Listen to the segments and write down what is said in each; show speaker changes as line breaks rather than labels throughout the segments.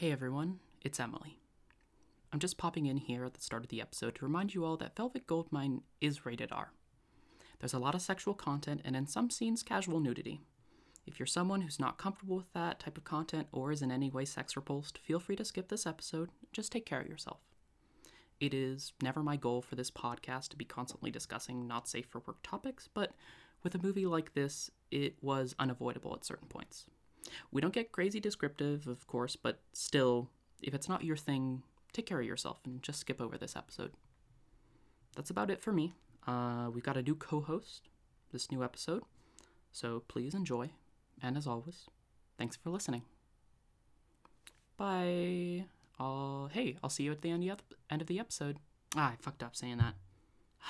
Hey everyone, it's Emily. I'm just popping in here at the start of the episode to remind you all that Velvet Goldmine is rated R. There's a lot of sexual content and in some scenes, casual nudity. If you're someone who's not comfortable with that type of content or is in any way sex repulsed, feel free to skip this episode. Just take care of yourself. It is never my goal for this podcast to be constantly discussing not safe for work topics, but with a movie like this, it was unavoidable at certain points. We don't get crazy descriptive, of course, but still, if it's not your thing, take care of yourself and just skip over this episode. That's about it for me. Uh, we've got a new co host this new episode, so please enjoy. And as always, thanks for listening. Bye. I'll, hey, I'll see you at the end of the, episode. Ah, I fucked up saying that.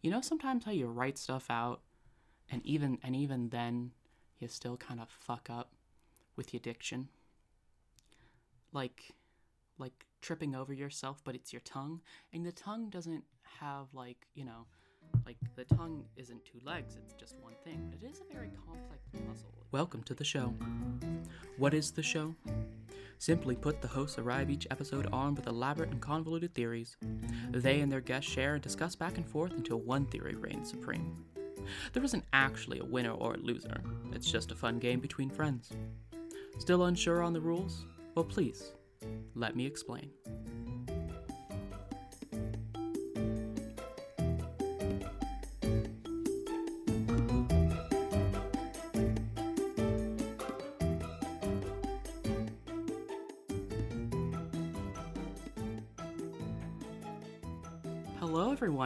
You know sometimes how you write stuff out and even and even then you still kind of fuck up with the diction. Like like tripping over yourself, but it's your tongue, and the tongue doesn't have like, you know, like the tongue isn't two legs, it's just one thing. It is a very complex muscle. Welcome to the show. What is the show? Simply put, the hosts arrive each episode armed with elaborate and convoluted theories. They and their guests share and discuss back and forth until one theory reigns supreme. There isn't actually a winner or a loser, it's just a fun game between friends. Still unsure on the rules? Well, please, let me explain.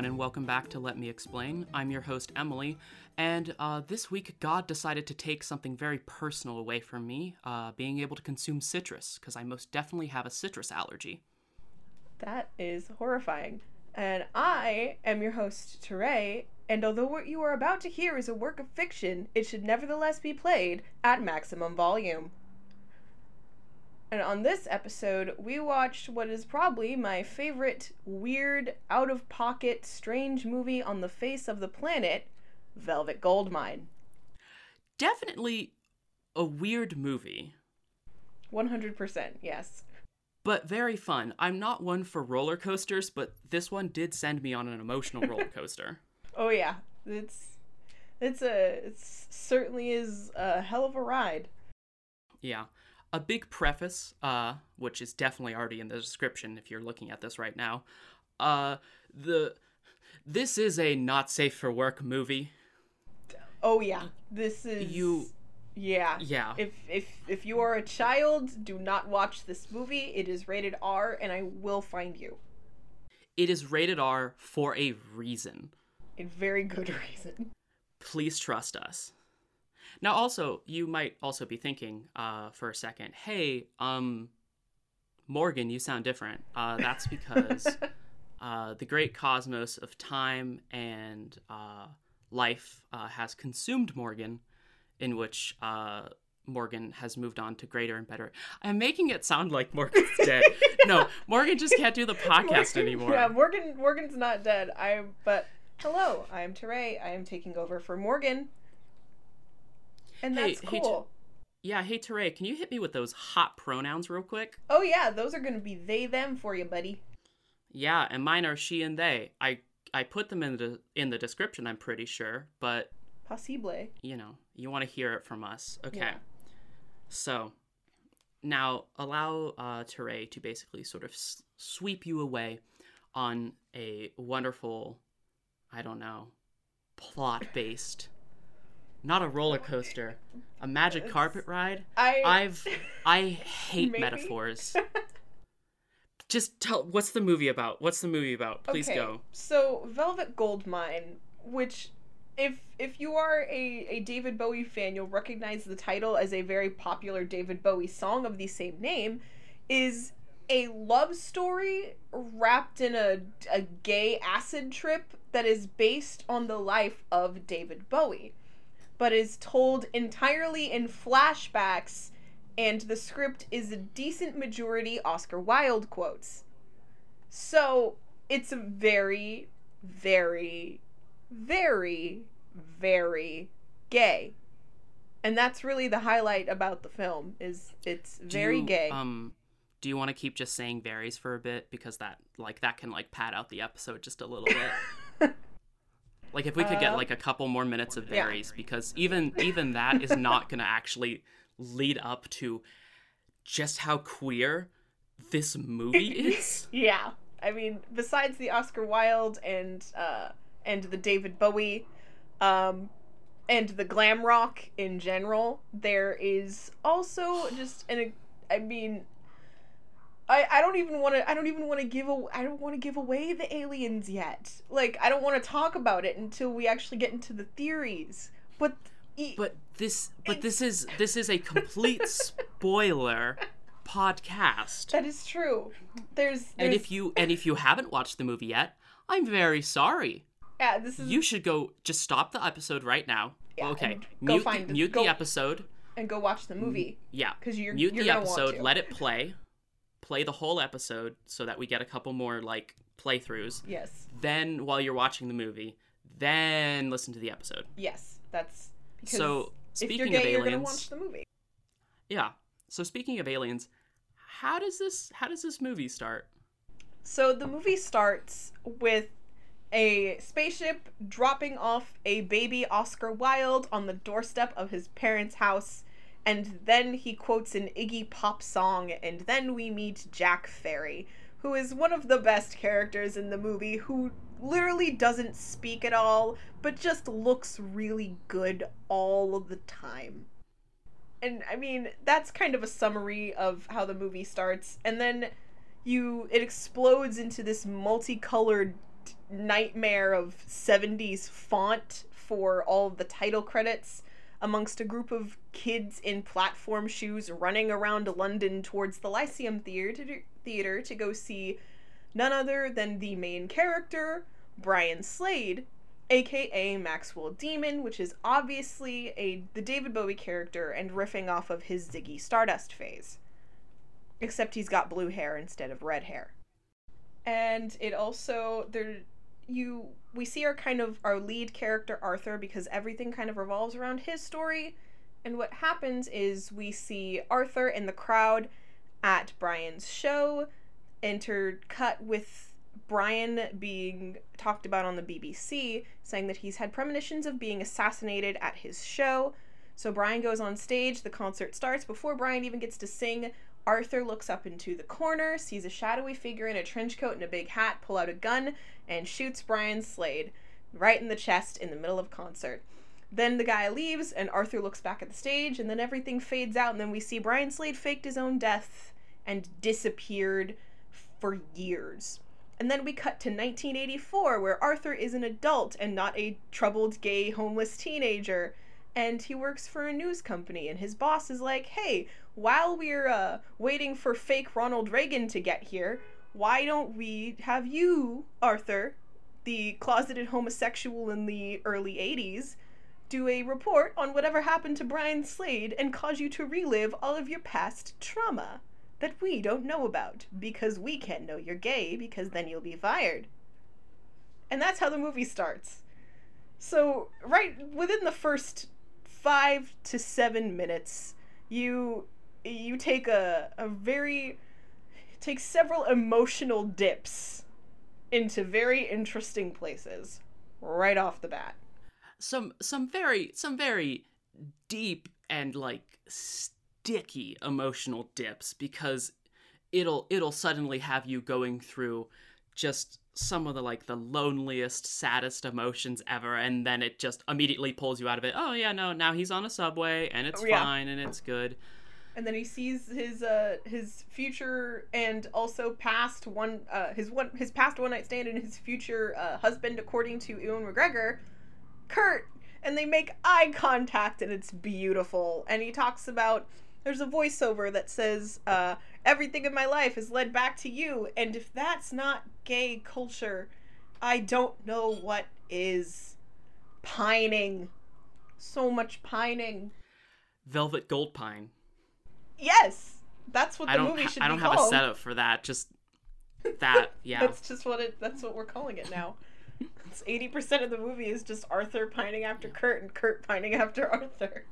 And welcome back to Let Me Explain. I'm your host, Emily, and uh, this week God decided to take something very personal away from me uh, being able to consume citrus, because I most definitely have a citrus allergy.
That is horrifying. And I am your host, Teray, and although what you are about to hear is a work of fiction, it should nevertheless be played at maximum volume. And on this episode, we watched what is probably my favorite weird, out of pocket, strange movie on the face of the planet Velvet Goldmine.
Definitely a weird movie,
100%, yes.
but very fun. I'm not one for roller coasters, but this one did send me on an emotional roller coaster.
Oh, yeah. It's. It's a. It certainly is a hell of a ride.
Yeah. A big preface, uh, which is definitely already in the description if you're looking at this right now. Uh, the this is a not safe for work movie.
Oh yeah, this is
You-
Yeah.
Yeah.
If if if you are a child, do not watch this movie. It is rated R, and I will find you.
It is rated R for a reason.
A very good reason.
Please trust us. Now, also, you might also be thinking uh, for a second, hey, um, Morgan, you sound different. Uh, that's because uh, the great cosmos of time and uh, life uh, has consumed Morgan, in which uh, Morgan has moved on to greater and better. I'm making it sound like Morgan's dead. no, Morgan just can't do the podcast
Morgan-
anymore.
Yeah, Morgan Morgan's not dead. I but hello, I am Teray. I am taking over for Morgan. And
Hey,
that's
hey,
cool.
Yeah, hey Teray, can you hit me with those hot pronouns real quick?
oh yeah, those are gonna be they them for you, buddy.
Yeah, and mine are she and they. I I put them in the in the description, I'm pretty sure, but
Possible.
you know, you want to hear it from us. Okay.
Yeah.
So, now allow uh Teray to basically sort of s- sweep you away on a wonderful I don't know, plot-based not a roller coaster, a magic
It's-
carpet ride.
I
I've I hate
Maybe.
metaphors. Just tell what's the movie about? What's the movie about? Please
okay,
go.
So Velvet Goldmine, which if if you are a, a David Bowie fan, you'll recognize the title as a very popular David Bowie song of the same name, is a love story wrapped in a, a gay acid trip that is based on the life of David Bowie, but is told entirely in flashbacks, and the script is a decent majority Oscar Wilde quotes. So it's a very, very, very, very gay. and that's really the highlight about the film is it's very
you,
gay.
Um, do you want to keep just saying varies for a bit because that like that can like pad out the episode just a little bit. like if we could get
Uh,
like a couple more minutes of
yeah.
because even even that is not gonna actually lead up to just how queer this movie is.
Yeah, I mean, besides the Oscar Wilde and uh, and the David Bowie, um, and the glam rock in general, there is also just an. I mean, I I don't even want to. I don't even want to give. A, I don't want to give away the aliens yet. Like I don't want to talk about it until we actually get into the theories. But. e-
But this but this is this is a complete spoiler podcast.
that is true. There's,
And if you and if you haven't watched the movie yet, I'm very sorry.
yeah, this is
You should go just stop the episode right now.
Yeah,
okay.
go
Mute
find
the, mute
go-
the episode.
and go watch the movie
Yeah.
because you're
Mute
you're
the episode, let it play. Play the whole episode so that we get a couple more like playthroughs.
Yes.
Then while you're watching the movie, then listen to the episode.
Yes, that's because
So,
you're
speaking
gay,
of
you're
aliens-
watch the movie.
Yeah. So speaking of aliens, how does this how does this movie start?
So the movie starts with a spaceship dropping off a baby Oscar Wilde on the doorstep of his parents' house, and then he quotes an Iggy Pop song, and then we meet Jack Fairy, who is one of the best characters in the movie, who literally doesn't speak at all, but just looks really good all of the time. And I mean, that's kind of a summary of how the movie starts, and then you it explodes into this multicolored nightmare of 70s font for all the title credits amongst a group of kids in platform shoes running around London towards the Lyceum Theater theater to go see none other than the main character Brian Slade aka Maxwell Demon which is obviously a the David Bowie character and riffing off of his Ziggy Stardust phase except he's got blue hair instead of red hair. And it also there you we see our kind of our lead character Arthur because everything kind of revolves around his story. And what happens is we see Arthur in the crowd at Brian's show, intercut with Brian being talked about on the BBC, saying that he's had premonitions of being assassinated at his show. So Brian goes on stage, the concert starts. Before Brian even gets to sing, Arthur looks up into the corner, sees a shadowy figure in a trench coat and a big hat pull out a gun, and shoots Brian Slade right in the chest in the middle of concert. Then the guy leaves, and Arthur looks back at the stage, and then everything fades out, and then we see Brian Slade faked his own death and disappeared for years. And then we cut to 1984, where Arthur is an adult and not a troubled, gay, homeless teenager. And he works for a news company, and his boss is like, hey, while we're uh, waiting for fake Ronald Reagan to get here, why don't we have you, Arthur, the closeted homosexual in the early 80s, do a report on whatever happened to Brian Slade and cause you to relive all of your past trauma that we don't know about because we can't know you're gay because then you'll be fired. And that's how the movie starts. So, right within the first 5 to 7 minutes, you you take a a very take several emotional dips into very interesting places right off the bat.
Some some very some very deep and like sticky emotional dips because it'll it'll suddenly have you going through just some of the like the loneliest saddest emotions ever and then it just immediately pulls you out of it oh yeah no now he's on a subway and it's
Oh, yeah.
fine and it's good
and then he sees his uh his future and also past one uh his one his past one night stand and his future uh, husband according to Ewan McGregor, Kurt, and they make eye contact and it's beautiful. And he talks about there's a voiceover that says uh everything in my life has led back to you and if that's not gay culture, I don't know what is. Pining. So much pining.
velvet gold pine
Yes, that's what the movie
ha-
should
i don't have
called.
a setup for that just that yeah
That's just what it. That's what we're calling it now. It's eighty percent of the movie is just Arthur pining after Kurt and Kurt pining after Arthur.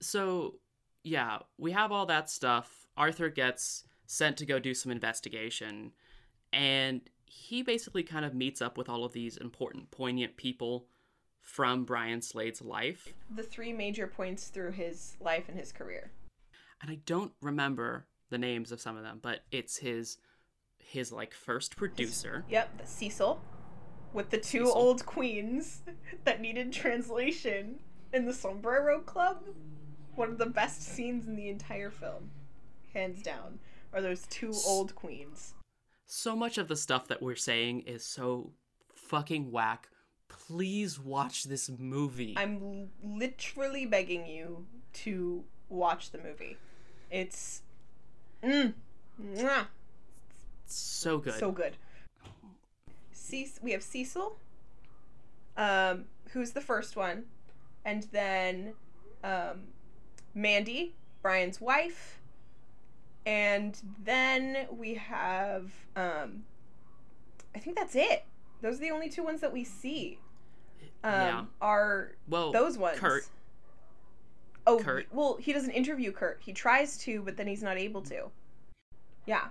so yeah, we have all that stuff. Arthur gets sent to go do some investigation, and he basically kind of meets up with all of these important, poignant people from Brian Slade's life.
The three major points through his life and his career.
And I don't remember the names of some of them, but it's his his like first producer.
Yep, Cecil, with the two
Cecil.
old queens that needed translation in the Sombrero Club. One of the best scenes in the entire film, hands down, are those two old queens.
So much of the stuff that we're saying is so fucking whack. Please watch this movie.
I'm literally begging you to watch the movie. It's mm, mwah,
so good.
so good. Cec- we have Cecil, um, who's the first one, and then um, Mandy, Brian's wife, and then we have um, I think that's it. Those are the only two ones that we see. Um,
Yeah.
Are
well,
those ones?
Kurt.
Oh,
Kurt.
well, he doesn't interview Kurt. He tries to, but then he's not able to. Yeah,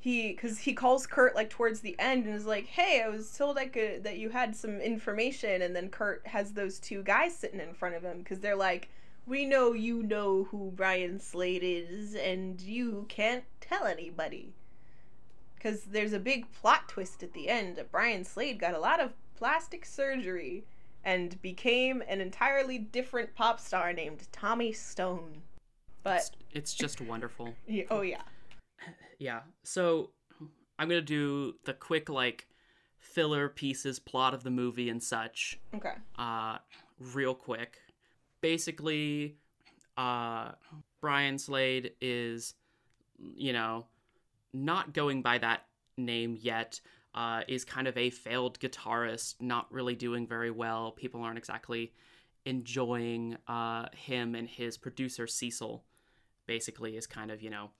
he because he calls Kurt like towards the end and is like, "Hey, I was told I could that you had some information," and then Kurt has those two guys sitting in front of him because they're like, "We know you know who Brian Slade is, and you can't tell anybody." Because there's a big plot twist at the end. Brian Slade got a lot of plastic surgery and became an entirely different pop star named Tommy Stone. But
It's, it's just wonderful.
oh yeah,
Yeah. So I'm gonna do the quick like filler pieces, plot of the movie and such.
okay,
uh, real quick. Basically, uh, Brian Slade is, you know, not going by that name yet. Uh, is kind of a failed guitarist, not really doing very well. People aren't exactly enjoying uh, him and his producer Cecil. Basically, is kind of you know,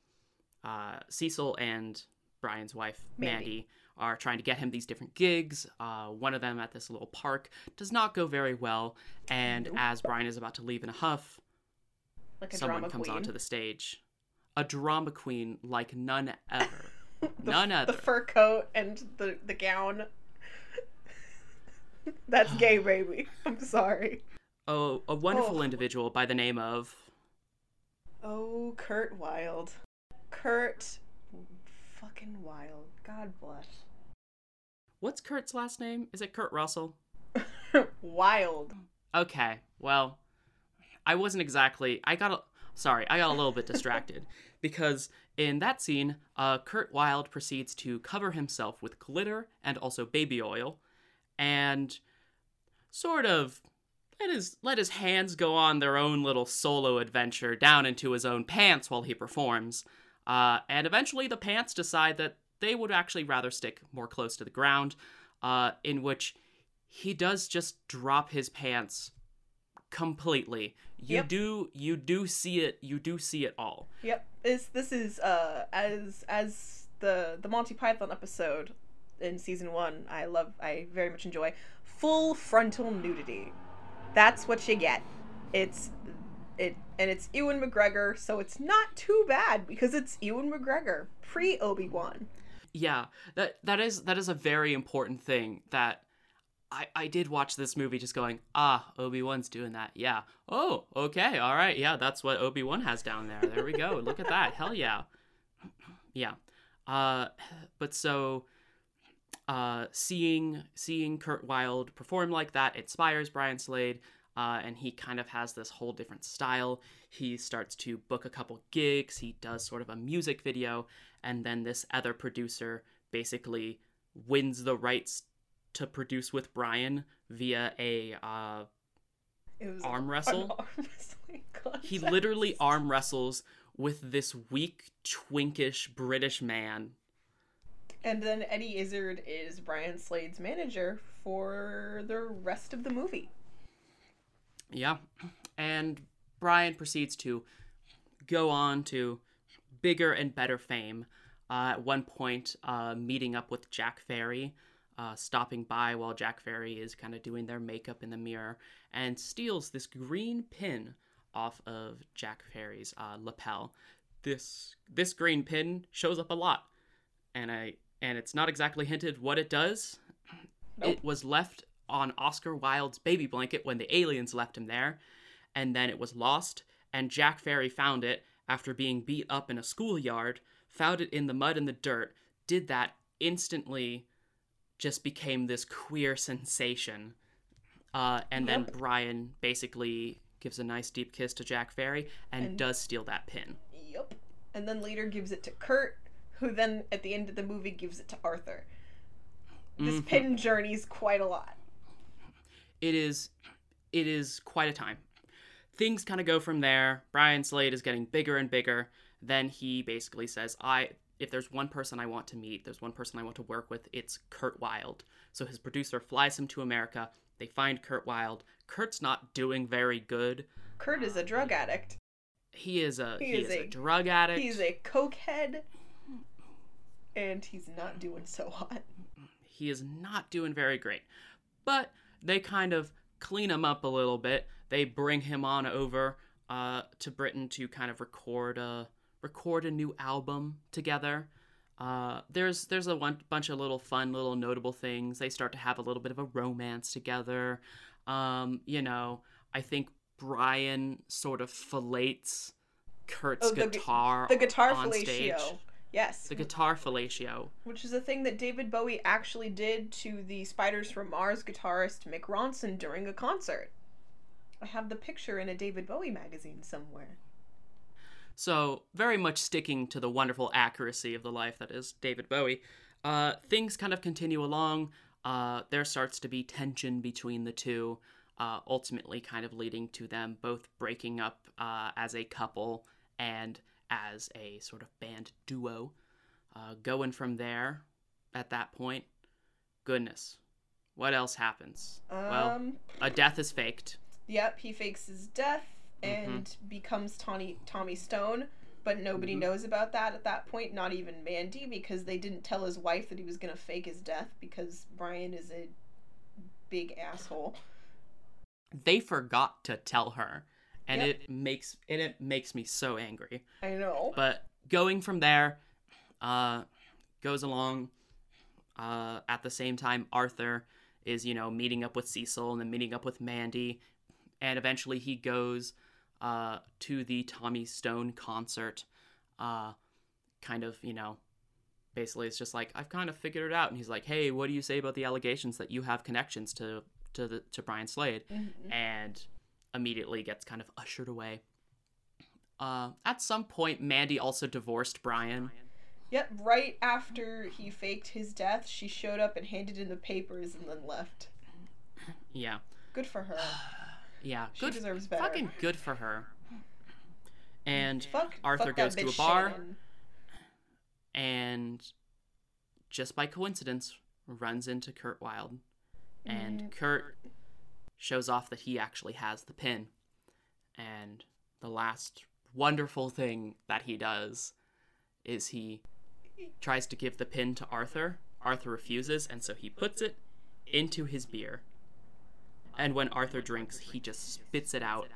uh, Cecil and Brian's wife
Mandy.
Mandy are trying to get him these different gigs. Uh, one of them at this little park does not go very well, and as Brian is about to leave in a huff,
like a
someone comes
queen.
onto the stage. A drama queen like none ever.
the,
none other.
The fur coat and the the gown. That's gay, baby. I'm sorry.
Oh, a wonderful
Oh.
individual by the name of
Oh, Kurt Wild. Kurt fucking Wild. God bless.
what's Kurt's last name? Is it Kurt Russell?
Wild.
Okay, well, I wasn't exactly. I got a. Sorry, I got a little bit distracted because in that scene, uh, Kurt Wild proceeds to cover himself with glitter and also baby oil, and sort of let his let his hands go on their own little solo adventure down into his own pants while he performs. Uh, and eventually, the pants decide that they would actually rather stick more close to the ground, uh, in which he does just drop his pants completely. You
Yep.
do you do see it. You do see it all.
Yep. This this is uh as as the the Monty Python episode in season one. I love. I very much enjoy full frontal nudity. That's what you get. It's it and it's Ewan McGregor, so it's not too bad because it's Ewan McGregor pre Obi Wan.
Yeah, that that is that is a very important thing that I I did watch this movie just going, ah, Obi-Wan's doing that. Yeah. Oh, okay. All right. Yeah, that's what Obi-Wan has down there. There we go. Look at that. Hell yeah. Yeah. Uh but so uh seeing seeing Kurt Wild perform like that inspires Brian Slade. Uh, and he kind of has this whole different style. He starts to book a couple gigs. He does sort of a music video, and then this other producer basically wins the rights to produce with Brian via a uh, arm wrestle.
arm
He literally arm wrestles with this weak, twinkish British man.
And then Eddie Izzard is Brian Slade's manager for the rest of the movie.
Yeah. And Brian proceeds to go on to bigger and better fame. Uh, at one point, uh, meeting up with Jack Fairy, uh, stopping by while Jack Fairy is kind of doing their makeup in the mirror, and steals this green pin off of Jack Fairy's uh, lapel. This this green pin shows up a lot, and I and it's not exactly hinted what it does.
Nope.
It was left on Oscar Wilde's baby blanket when the aliens left him there, and then it was lost. And Jack Fairy found it after being beat up in a schoolyard. Found it in the mud and the dirt. Did that instantly. Just became this queer sensation. Uh, and then Brian basically gives a nice deep kiss to Jack Fairy and,
And-
does steal that pin.
Yep. And then later gives it to Kurt, who then at the end of the movie gives it to Arthur. This
Mhm.
pin journey's quite a lot.
it is it is quite a time things kind of go from there brian slade is getting bigger and bigger then he basically says i if there's one person i want to meet there's one person i want to work with it's kurt wild so his producer flies him to america they find kurt wild kurt's not doing very good
Kurt is a drug addict.
he is a he,
He
is,
is
a,
a-
drug addict
He's a cokehead. And he's not doing so hot.
he is not doing very great. But they kind of clean him up a little bit. They bring him on over uh, to Britain to kind of record a record a new album together. Uh, there's there's a one, bunch of little fun, little notable things. They start to have a little bit of a romance together. Um, you know, I think Brian sort of fillets Kurt's
Oh, the
guitar.
The guitar
on
fellatio.
stage.
Yes.
The guitar fellatio.
which is a thing that David Bowie actually did to the Spiders from Mars guitarist Mick Ronson during a concert. I have the picture in a David Bowie magazine somewhere.
So, very much sticking to the wonderful accuracy of the life that is David Bowie. Uh, things kind of continue along. Uh, there starts to be tension between the two, uh, ultimately, kind of leading to them both breaking up uh, as a couple and as a sort of band duo. Uh, going from there, at that point, goodness, what else happens? well,
Um,
a death is faked.
yep, he fakes his death and becomes Tawny, Tommy Stone, but nobody
Mhm.
knows about that at that point, not even Mandy, because they didn't tell his wife that he was going to fake his death because Brian is a big asshole.
They forgot to tell her, and
Yep.
it makes and it makes me so angry.
I know.
But going from there, uh, goes along. Uh, at the same time, Arthur is you know meeting up with Cecil and then meeting up with Mandy, and eventually he goes uh, to the Tommy Stone concert. Uh, kind of you know, basically it's just like I've kind of figured it out, and he's like, hey, what do you say about the allegations that you have connections to to the to Brian Slade?
Mhm.
and immediately gets kind of ushered away. Uh, at some point, Mandy also divorced Brian.
Yep, right after he faked his death, she showed up and handed in the papers and then left.
Yeah,
Good for her.
yeah,
She
good,
deserves better.
fucking good for her. And
Fuck,
Arthur
fuck
goes to a bar.
Shannon.
and just by coincidence runs into Kurt Wild, and
Mm.
Kurt shows off that he actually has the pin. And the last wonderful thing that he does is he tries to give the pin to Arthur. Arthur refuses, and so he puts it into his beer. And when Arthur drinks, he just spits it out,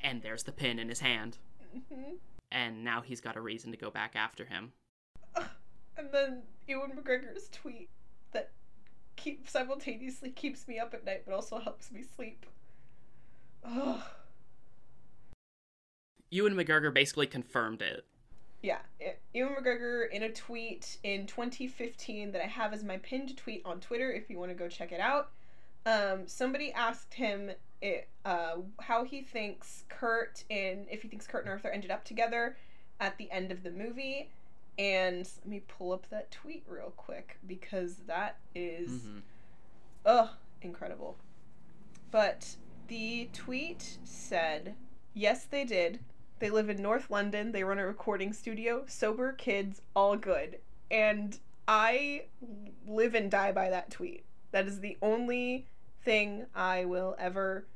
and there's the pin in his hand.
Mhm.
And now he's got a reason to go back after him.
And then Ewan McGregor's tweet that keep simultaneously keeps me up at night but also helps me sleep. Ugh.
Ewan McGregor basically confirmed it.
Yeah, Ewan McGregor in a tweet in 2015 that I have as my pinned tweet on Twitter if you want to go check it out. Um, somebody asked him it, uh, how he thinks Kurt and if he thinks Kurt and Arthur ended up together at the end of the movie. And let me pull up that tweet real quick because that is
Mhm.
Ugh, incredible. But the tweet said, Yes, they did. They live in North London. They run a recording studio. Sober kids, all good. And I live and die by that tweet. That is the only thing I will ever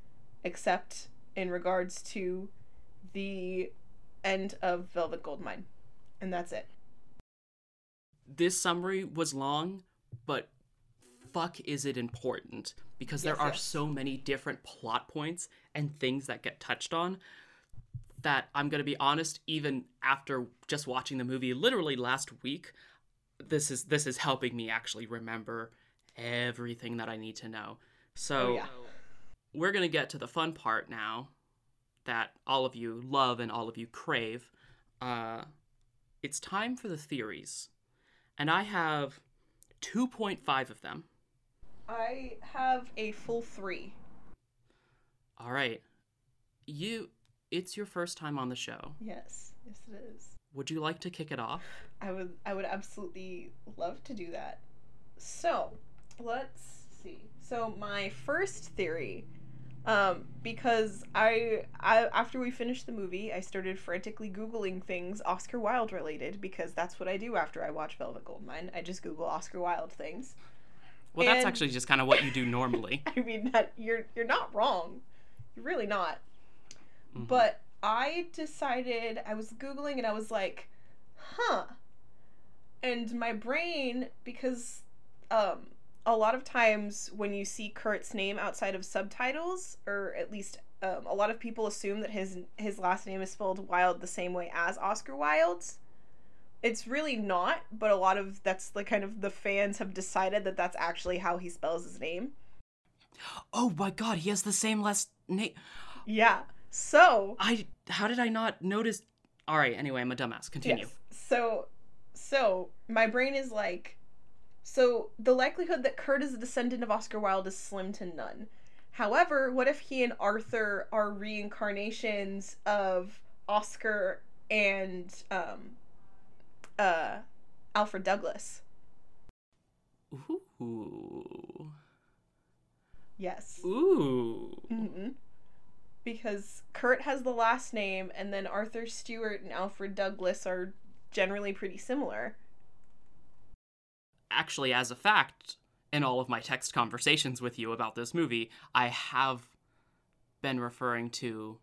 accept in regards to the end of Velvet Goldmine. And that's it.
This summary was long, but fuck is it important? Because there
Yes,
are
yes.
so many different plot points and things that get touched on that I'm going to be honest even after just watching the movie literally last week this is this is helping me actually remember everything that I need to know. So
Oh, yeah.
we're going to get to the fun part now that all of you love and all of you crave. Uh, it's time for the theories. And I have 2.5 of them.
I have a full three.
All right. You it's your first time on the show.
Yes, yes, it is.
Would you like to kick it off?
I would, I would absolutely love to do that. So, let's see. So my first theory, um, because I, I after we finished the movie, I started frantically googling things Oscar Wilde related because that's what I do after I watch Velvet Goldmine. I just Google Oscar Wilde things.
Well, that's
And-
actually just kind of what you do normally.
I mean that you're you're not wrong. You're really not.
Mhm.
But I decided I was googling and I was like, "Huh." And my brain because um a lot of times when you see Kurt's name outside of subtitles or at least um, a lot of people assume that his his last name is spelled Wild the same way as Oscar Wilde's. It's really not, but a lot of that's the kind of the fans have decided that that's actually how he spells his name.
Oh my god, he has the same last name.
Yeah. So
I how did I not notice? All right, anyway, I'm a dumbass. Continue.
Yes. So, so my brain is like, so the likelihood that Kurt is a descendant of Oscar Wilde is slim to none. However, what if he and Arthur are reincarnations of Oscar and um, uh, Alfred Douglas?
Ooh.
Yes.
Ooh.
Mm-hmm. Because Kurt has the last name, and then Arthur Stuart and Alfred Douglas are generally pretty similar.
Actually, as a fact, in all of my text conversations with you about this movie, I have been referring to.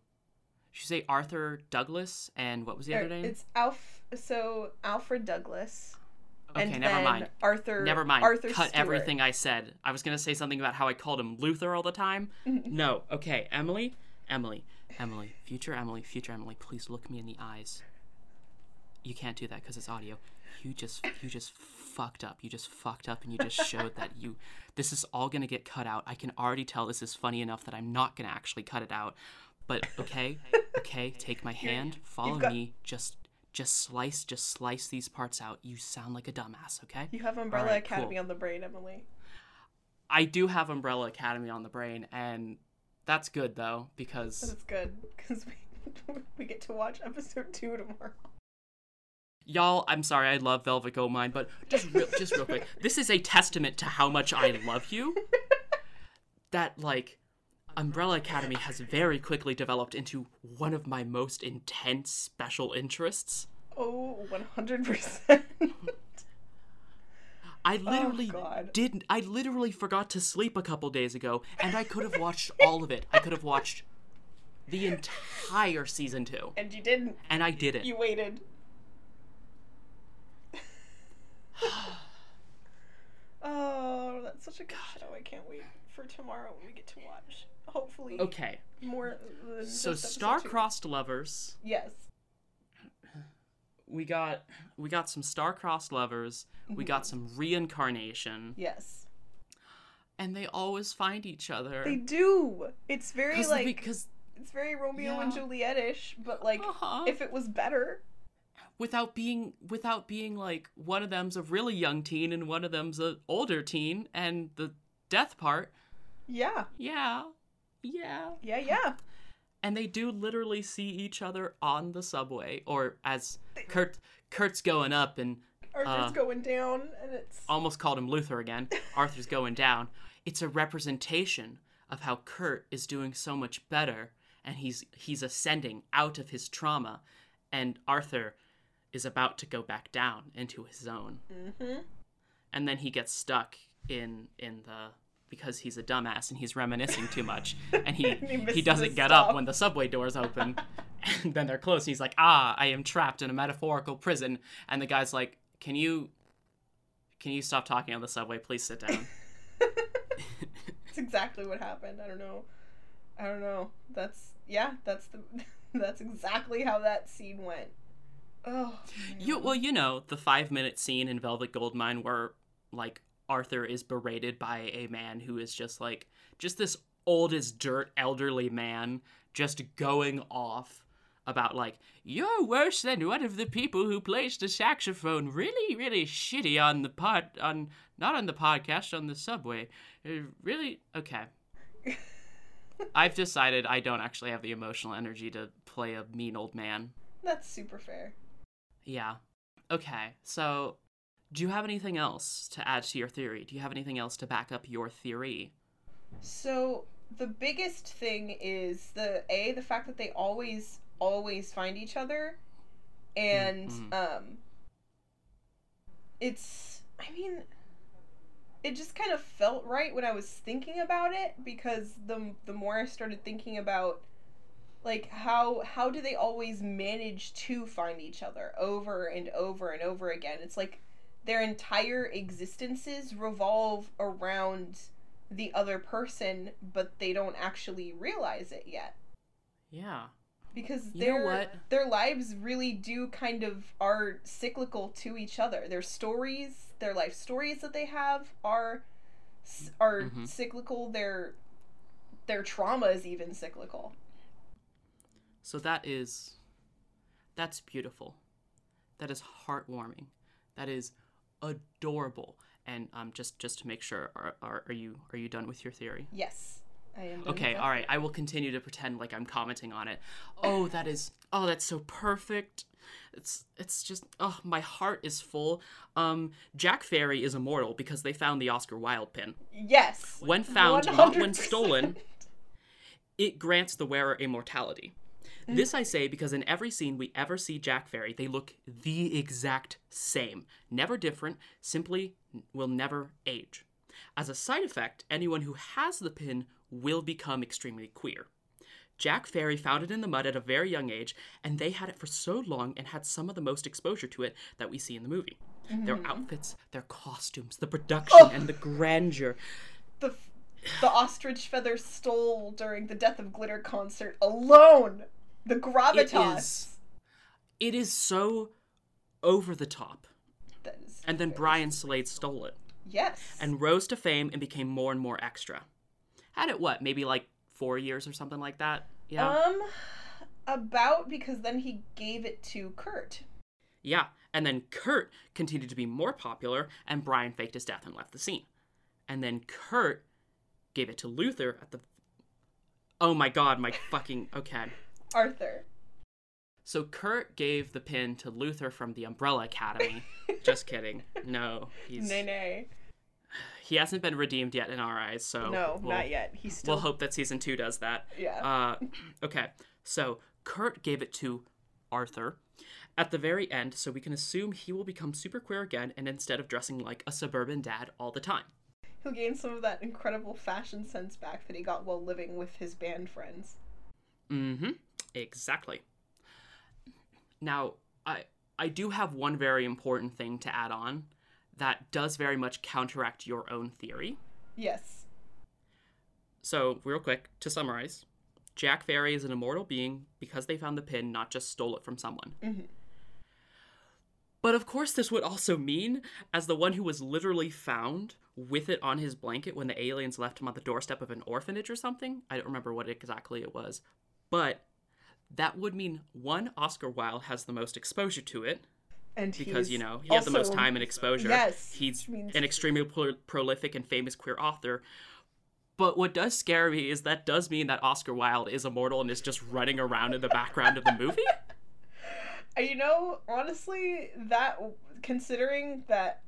Should you say Arthur Douglas and what was the
Or
other name?
It's Alf. So Alfred Douglas.
Okay,
and
never mind.
Arthur.
Never mind.
Arthur
Cut
Stuart.
everything I said. I was gonna say something about how I called him Luther all the time. Mm-hmm. no. Okay, Emily, Emily, Emily, future Emily, future Emily. Please look me in the eyes. You can't do that because it's audio. You just, you just fucked up. You just fucked up, and you just showed that you. This is all gonna get cut out. I can already tell this is funny enough that I'm not gonna actually cut it out. But okay, okay, take my hand, follow
got-
me. Just, just slice, just slice these parts out. You sound like a dumbass. Okay.
You have Umbrella
Alright,
Academy
cool.
on the brain, Emily.
I do have Umbrella Academy on the brain, and that's good though because
That's good because we we get to watch episode two tomorrow.
Y'all. I'm sorry, I love Velvet Goldmine, but just real, just real quick, this is a testament to how much I love you. That like Umbrella Academy has very quickly developed into one of my most intense special interests.
Oh, Oh, one hundred percent.
I literally oh,
God.
didn't. I literally forgot to sleep a couple days ago, and I could have watched all of it. I could have watched the entire season two,
And you didn't.
and I didn't.
You waited. oh, that's such a good show. I can't wait for tomorrow when we get to watch. Hopefully,
Okay,
more. Than
so
just episode two.
star-crossed lovers.
Yes.
We got we got some star-crossed lovers. We got some reincarnation,
Yes.
and they always find each other.
They do. It's very like
because
it's very Romeo and
Yeah.
Juliet-ish, but like
uh-huh.
if it was better.
Without being without being like one of them's a really young teen and one of them's an older teen, and the death part,
Yeah.
yeah, yeah.
Yeah, yeah.
and they do literally see each other on the subway or as kurt kurt's going up and
Arthur's
Uh,
going down and it's
almost called him luther again arthur's going down it's a representation of how kurt is doing so much better and he's he's ascending out of his trauma and arthur is about to go back down into his zone
Mhm.
and then he gets stuck in in the because he's a dumbass and he's reminiscing too much and he
He
he, doesn't get up when the subway doors open and then they're closed and he's like ah i am trapped in a metaphorical prison and the guy's like can you can you stop talking on the subway please sit down
That's exactly what happened. I don't know. I don't know. That's yeah. That's the. that's exactly how that scene went. Oh.
You well, you know the five minute scene in Velvet Goldmine where like Arthur is berated by a man who is just like just this old as dirt elderly man just going off about like you're worse than one of the people who plays the saxophone really really shitty on the pod on not on the podcast on the subway Uh, really okay i've decided i don't actually have the emotional energy to play a mean old man
That's super fair.
Yeah. Okay so do you have anything else to add to your theory? Do you have anything else to back up your theory?
So the biggest thing is the a the fact that they always always find each other, and
Mhm.
um, it's I mean, it just kind of felt right when I was thinking about it because the the more I started thinking about like how how do they always manage to find each other over and over and over again? It's like their entire existences revolve around the other person but they don't actually realize it yet.
Yeah.
Because
You
their their lives really do kind of are cyclical to each other. Their stories their life stories that they have are are
Mhm.
cyclical. Their their trauma is even cyclical
So that is that's beautiful. That is heartwarming. That is adorable. And um just just to make sure are, are, are you are you done with your theory?
yes i am
Okay, all right. I will continue to pretend like I'm commenting on it. Oh, that is oh, that's so perfect. It's it's just oh, my heart is full. Um Jack Fairy is immortal because they found the Oscar Wilde pin.
yes
When found, not when stolen, it grants the wearer immortality. Mm-hmm. This I say because in every scene we ever see Jack Fairy, they look the exact same. Never different, simply will never age. As a side effect, anyone who has the pin will become extremely queer. Jack Fairy found it in the mud at a very young age, and they had it for so long and had some of the most exposure to it that we see in the movie. Their mm-hmm. outfits, their costumes, the production, oh! and the grandeur.
the the ostrich feather stole during the Death of Glitter concert alone. The gravitas.
is. It is so over the top.
That is
And then Brian Slade stole it
Yes.
and rose to fame and became more and more extra. Had it what, maybe like four years or something like that? Yeah.
um about because then he gave it to Kurt.
yeah. And then Kurt continued to be more popular and Brian faked his death and left the scene. And then Kurt gave it to Luther at the. Oh my god, my fucking. Okay.
Arthur.
So Kurt gave the pin to Luther from the Umbrella Academy. Just kidding. No, he's
Nay nay.
he hasn't been redeemed yet in our eyes. So
no,
we'll,
not yet. He's still
We'll hope that season two does that.
yeah.
Uh, okay, so Kurt gave it to Arthur at the very end, so we can assume he will become super queer again, and instead of dressing like a suburban dad all the time.
He'll gain some of that incredible fashion sense back that he got while living with his band friends.
Mm-hmm. Exactly. Now, I I do have one very important thing to add on that does very much counteract your own theory.
Yes.
So, real quick, to summarize, Jack Fairy is an immortal being because they found the pin, not just stole it from someone.
Mhm.
But of course, this would also mean, as the one who was literally found with it on his blanket when the aliens left him on the doorstep of an orphanage or something, I don't remember what exactly it was, but that would mean one, Oscar Wilde has the most exposure to it
And
because, you know, he had the most time and exposure.
Yes,
He's an extremely pro- prolific and famous queer author. But what does scare me is that does mean that Oscar Wilde is immortal and is just running around in the background of the movie.
You know, honestly, that considering that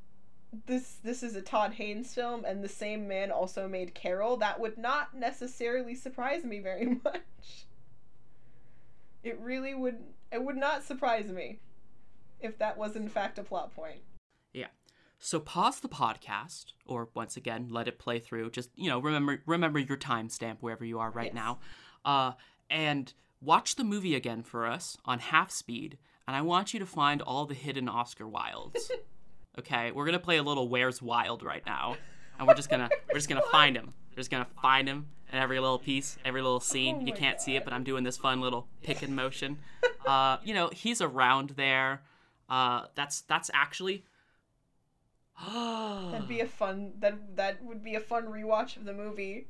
this this is a Todd Haynes film and the same man also made Carol, that would not necessarily surprise me very much. It really would it would not surprise me if that was in fact a plot point. Yeah.
So pause the podcast, or once again, let it play through. Just you know, remember remember your timestamp wherever you are right
Yes.
now, uh, and watch the movie again for us on half speed. And I want you to find all the hidden Oscar Wildes. okay, we're gonna play a little Where's Wild right now, and we're just gonna we're just gonna find him. We're just gonna find him in every little piece, every little scene.
Oh
you can't see it, but I'm doing this fun little picking motion. Uh, you know, he's around there. Uh, that's that's actually.
That'd be a fun that that would be a fun rewatch of the movie.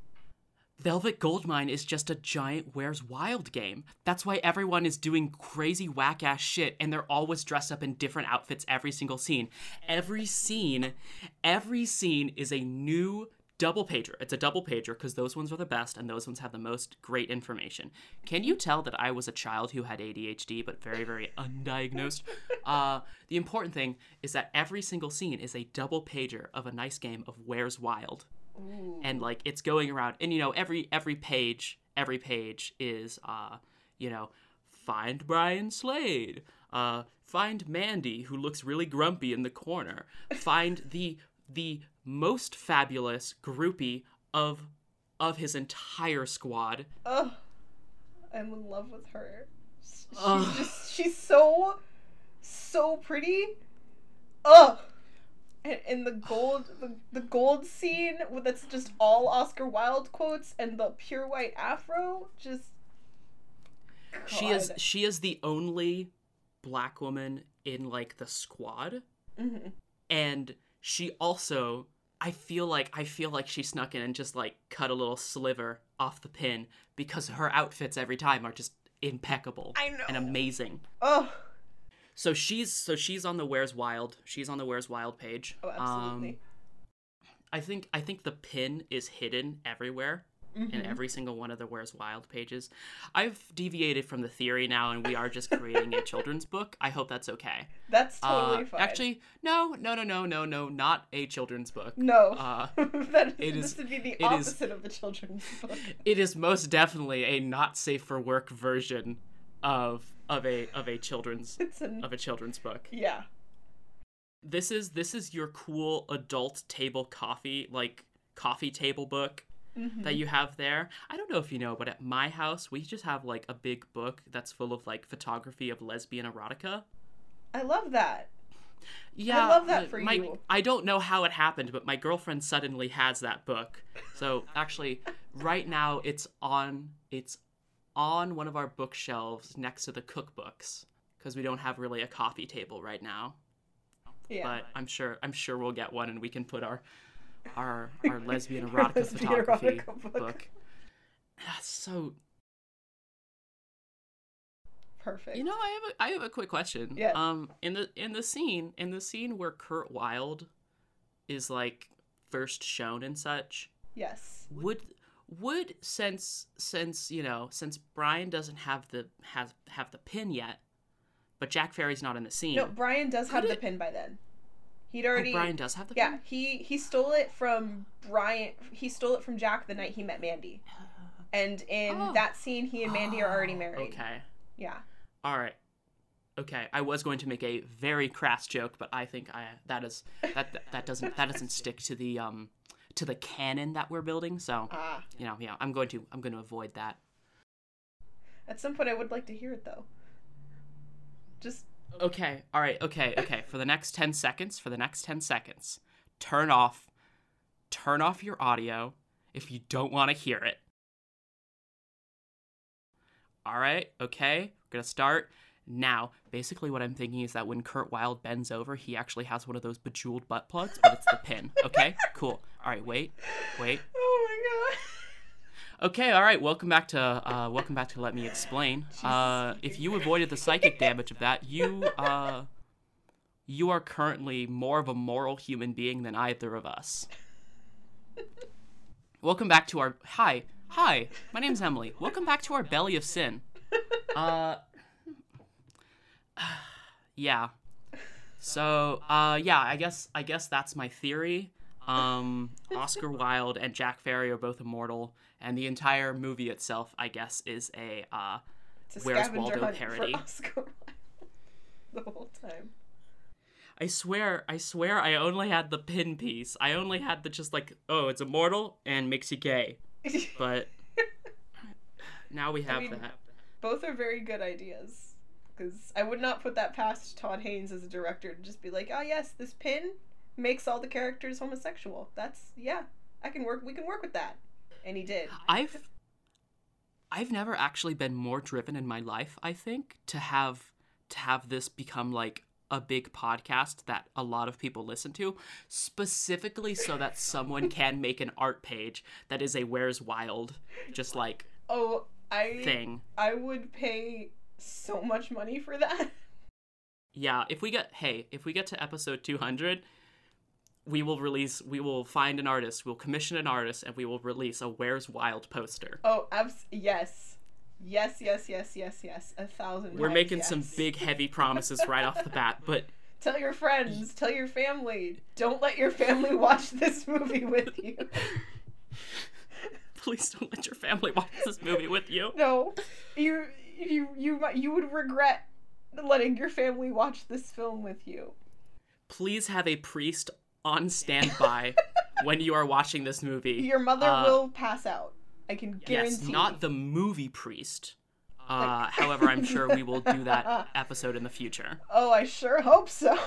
Velvet Goldmine is just a giant Where's Wild game. That's why everyone is doing crazy whack ass shit and they're always dressed up in different outfits every single scene. Every scene, every scene is a new double pager. It's a double pager because those ones are the best and those ones have the most great information. Can you tell that I was a child who had ADHD but very, very undiagnosed? uh, the important thing is that every single scene is a double pager of a nice game of Where's Wild
Ooh.
and like it's going around and you know every every page every page is uh you know find brian slade uh find mandy who looks really grumpy in the corner find the the most fabulous groupie of of his entire squad
Ugh. I'm in love with her. She's
Ugh.
just she's so so pretty. Ugh. And, and the gold the, the gold scene that's just all Oscar Wilde quotes and the pure white afro just
she is she is the only black woman in like the squad
Mhm.
and she also i feel like i feel like she snuck in and just like cut a little sliver off the pin because her outfits every time are just impeccable
I know.
and amazing
Ugh.
So she's so she's on the where's wild she's on the where's wild page
Oh, absolutely.
um, i think i think the pin is hidden everywhere in
Mhm.
every single one of the Where's Wild pages. I've deviated from the theory now, and we are just creating a children's book. I hope that's okay.
That's totally
Uh,
fine.
Actually, no, no, no, no, no, no, not a children's book.
no.
Uh,
that
it
this would be the
it is-
opposite of the children's book.
it is most definitely a not safe for work version of of a of a children's
an
of a children's book.
yeah.
This is this is your cool adult table coffee like coffee table book
Mhm.
that you have there. I don't know if you know, but at my house we just have like a big book that's full of like photography of lesbian erotica.
I love that.
Yeah, I
love that for
my-
you.
I don't know how it happened, but my girlfriend suddenly has that book. So actually, right now it's on it's on one of our bookshelves next to the cookbooks because we don't have really a coffee table right now.
Yeah.
But I'm sure I'm sure we'll get one and we can put our our our lesbian erotica
lesbian
photography
erotica book.
book. That's so.
Perfect.
You know, I have a I have a quick question.
Yeah.
Um, in the in the scene in the scene where Kurt Wild is like first shown and such,
yes.
would would since since you know since Brian doesn't have the have have the pin yet, but Jack Fairy's not in the scene.
No, Brian does have
Could
the pin by then. He'd
Oh,
already
Brian does have the
Yeah,
pin.
he he stole it from Brian. He stole it from Jack the night he met Mandy. And in
Oh.
that scene, he and Mandy are already
Oh,
married.
Okay.
Yeah.
All right. Okay, I was going to make a very crass joke, but I think I that is that that, that doesn't that doesn't stick to the um to the canon that we're building. So
Ah.
you know, yeah, I'm going to I'm going to avoid that.
At some point, I would like to hear it though. Just
Okay, all right, okay, okay. For the next ten seconds, for the next ten seconds, turn off, turn off your audio if you don't want to hear it. All right, okay, we're gonna start now. Basically, what I'm thinking is that when Kurt Wild bends over, he actually has one of those bejeweled butt plugs, but it's the pin. Okay, cool. All right, wait, wait.
oh my god.
Okay, all right. Welcome back to uh, welcome back to Let Me Explain. Uh, if you avoided the psychic damage of that, you uh, you are currently more of a moral human being than either of us. Welcome back to our hi hi. My name's Emily. Welcome back to our belly of sin. Uh, yeah. So uh, yeah, I guess I guess that's my theory. Um, Oscar Wilde and Jack Fairy are both immortal, and the entire movie itself, I guess, is a uh,
a
Where's Waldo parody?
for Oscar Wilde the whole time.
I swear, I swear, I only had the pin piece. I only had the just like, oh, it's immortal and makes you gay. But now we have
mean-
that.
Both are very good ideas. Because I would not put that past Todd Haynes as a director to just be like, oh yes, this pin makes all the characters homosexual. That's yeah, I can work. We can work with that. and he did.
I've I've never actually been more driven in my life, I think, to have to have this become like a big podcast that a lot of people listen to, specifically so that someone can make an art page that is a Where's Wild just like
Oh, I
thing.
I would pay so much money for that.
Yeah, if we get hey, if we get to episode 200, we will release we will find an artist, we'll commission an artist and we will release a Where's Wild poster.
Oh, abs- yes. Yes, yes, yes, yes, yes. A thousand
We're
times
making some big heavy promises right off the bat, but
Tell your friends, tell your family. Don't let your family watch this movie with you.
please don't let your family watch this movie with you.
No. You you you might you would regret letting your family watch this film with you.
Please have a priest on standby when you are watching this movie.
Your mother
Uh,
will pass out. I can guarantee.
Yes, not the movie priest. Uh, however, I'm sure we will do that episode in the future.
Oh, I sure hope so.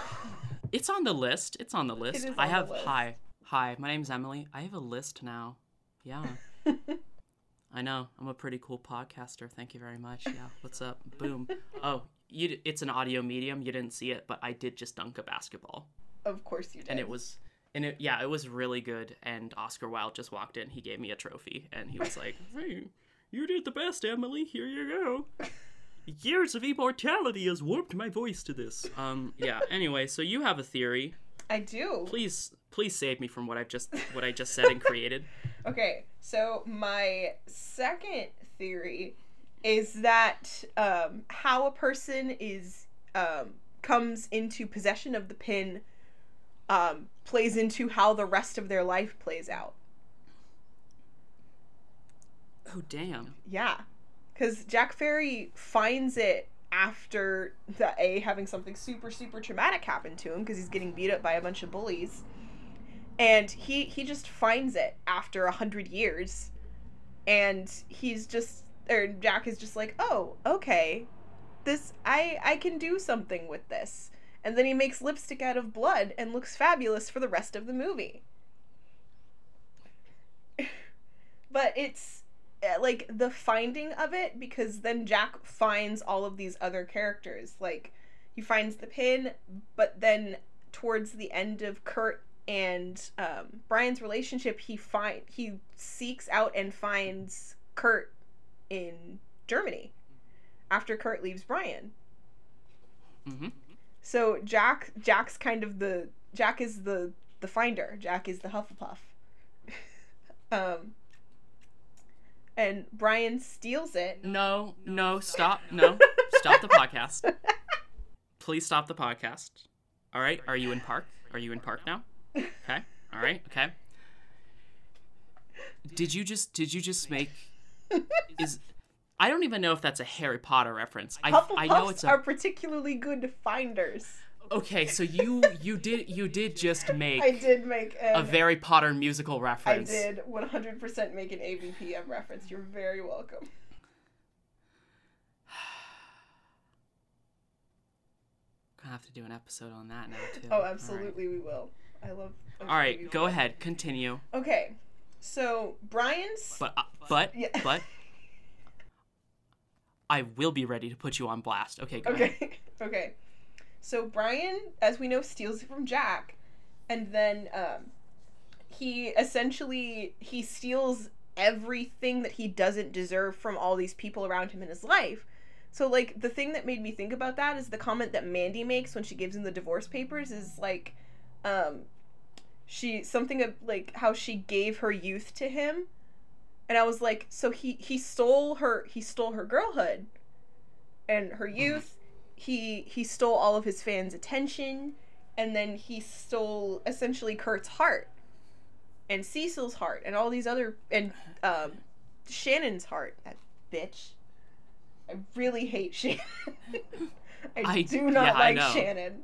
It's on the list. It's on the list.
is
I
on the
have
list.
hi. Hi, my name's Emily. I have a list now. Yeah. I know. I'm a pretty cool podcaster. Thank you very much. Yeah. What's up? Boom. Oh, you d- it's an audio medium. You didn't see it, but I did just dunk a basketball.
Of course you did.
And it was and it yeah, it was really good and Oscar Wilde just walked in. He gave me a trophy and he was like, "Hey, you did the best, Emily. Here you go." Years of immortality has warped my voice to this. Um, yeah. Anyway, so you have a theory
I do.
please please save me from what i've just what i just said and created
Okay, so my second theory is that um, how a person is um, comes into possession of the pin um, plays into how the rest of their life plays out.
oh damn.
Yeah, because Jack Fairy finds it after the A having something super super traumatic happen to him because he's getting beat up by a bunch of bullies, and he he just finds it after a hundred years, and he's just or Jack is just like, oh okay, this I I can do something with this, and then he makes lipstick out of blood and looks fabulous for the rest of the movie. but it's uh, like the finding of it because then Jack finds all of these other characters. Like he finds the pin, but then towards the end of Kurt and um, Brian's relationship, he find he seeks out and finds Kurt in Germany after Kurt leaves Brian.
hmm
So Jack Jack's kind of the Jack is the the finder. Jack is the Hufflepuff. um and Brian steals it.
no no stop no stop the podcast please stop the podcast all right are you in park are you in park now okay all right okay did you just did you just make is i don't even know if that's a harry potter reference i, I know it's a
are particularly good finders.
okay so you you did you did just make
I did make an,
a very potter musical reference.
I did 100% make an AVPM reference. You're very welcome.
gonna have to do an episode on that now too
Oh,
All right.
absolutely we will. I love
all right go ahead continue
Okay. So, Brian's
But uh, but
Yeah.
but I will be ready to put you on blast. Okay, go ahead.
Okay. okay. So Brian, as we know, steals it from Jack, and then um, he essentially he steals everything that he doesn't deserve from all these people around him in his life. So like the thing that made me think about that is the comment that Mandy makes when she gives him the divorce papers is like um she something of like how she gave her youth to him. And I was like, so he he stole her he stole her girlhood and her youth. He he stole all of his fans' attention, and then he stole essentially Kurt's heart, and Cecil's heart, and all these other and um, Shannon's heart. That bitch. I really hate Shannon. I,
I-
do not
yeah,
like. Shannon.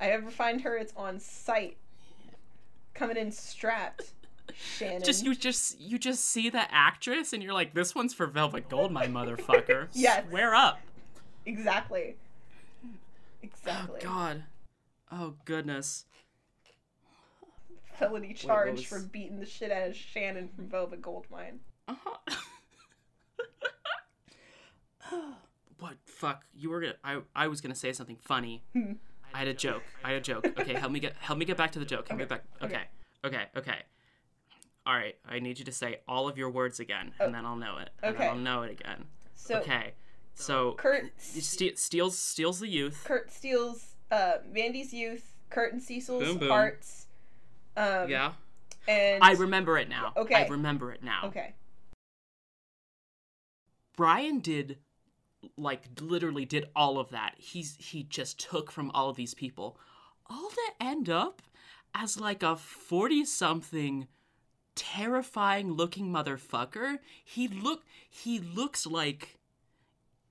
I ever find her, it's on site. Coming in strapped. Shannon.
Just you just you just see the actress and you're like, this one's for Velvet Gold, my motherfucker.
Yes.
Swear up.
Exactly.
Oh
Exactly.
God. Oh goodness.
felony charge
was-
for beating the shit out of Shannon from Velvet Goldmine.
Uh-huh. what fuck? You were gonna I I was gonna say something funny.
Hmm.
I had a joke. I had a joke. Okay, help me get help me get back to the joke. Help me
Okay,
back.
okay.
Okay. Okay. Okay. All right. I need you to say all of your words again, and then I'll know it. And
okay.
then I'll know it again.
So
okay. So
Kurt
ste- steals steals the youth.
Kurt steals uh, Mandy's youth, Kurt and Cecil's
Boom, boom.
hearts. Um,
yeah.
And
I remember it now.
Okay.
I remember it now.
okay.
Brian did like literally did all of that. He's he just took from all of these people all to end up as like a 40 something terrifying looking motherfucker. He look he looks like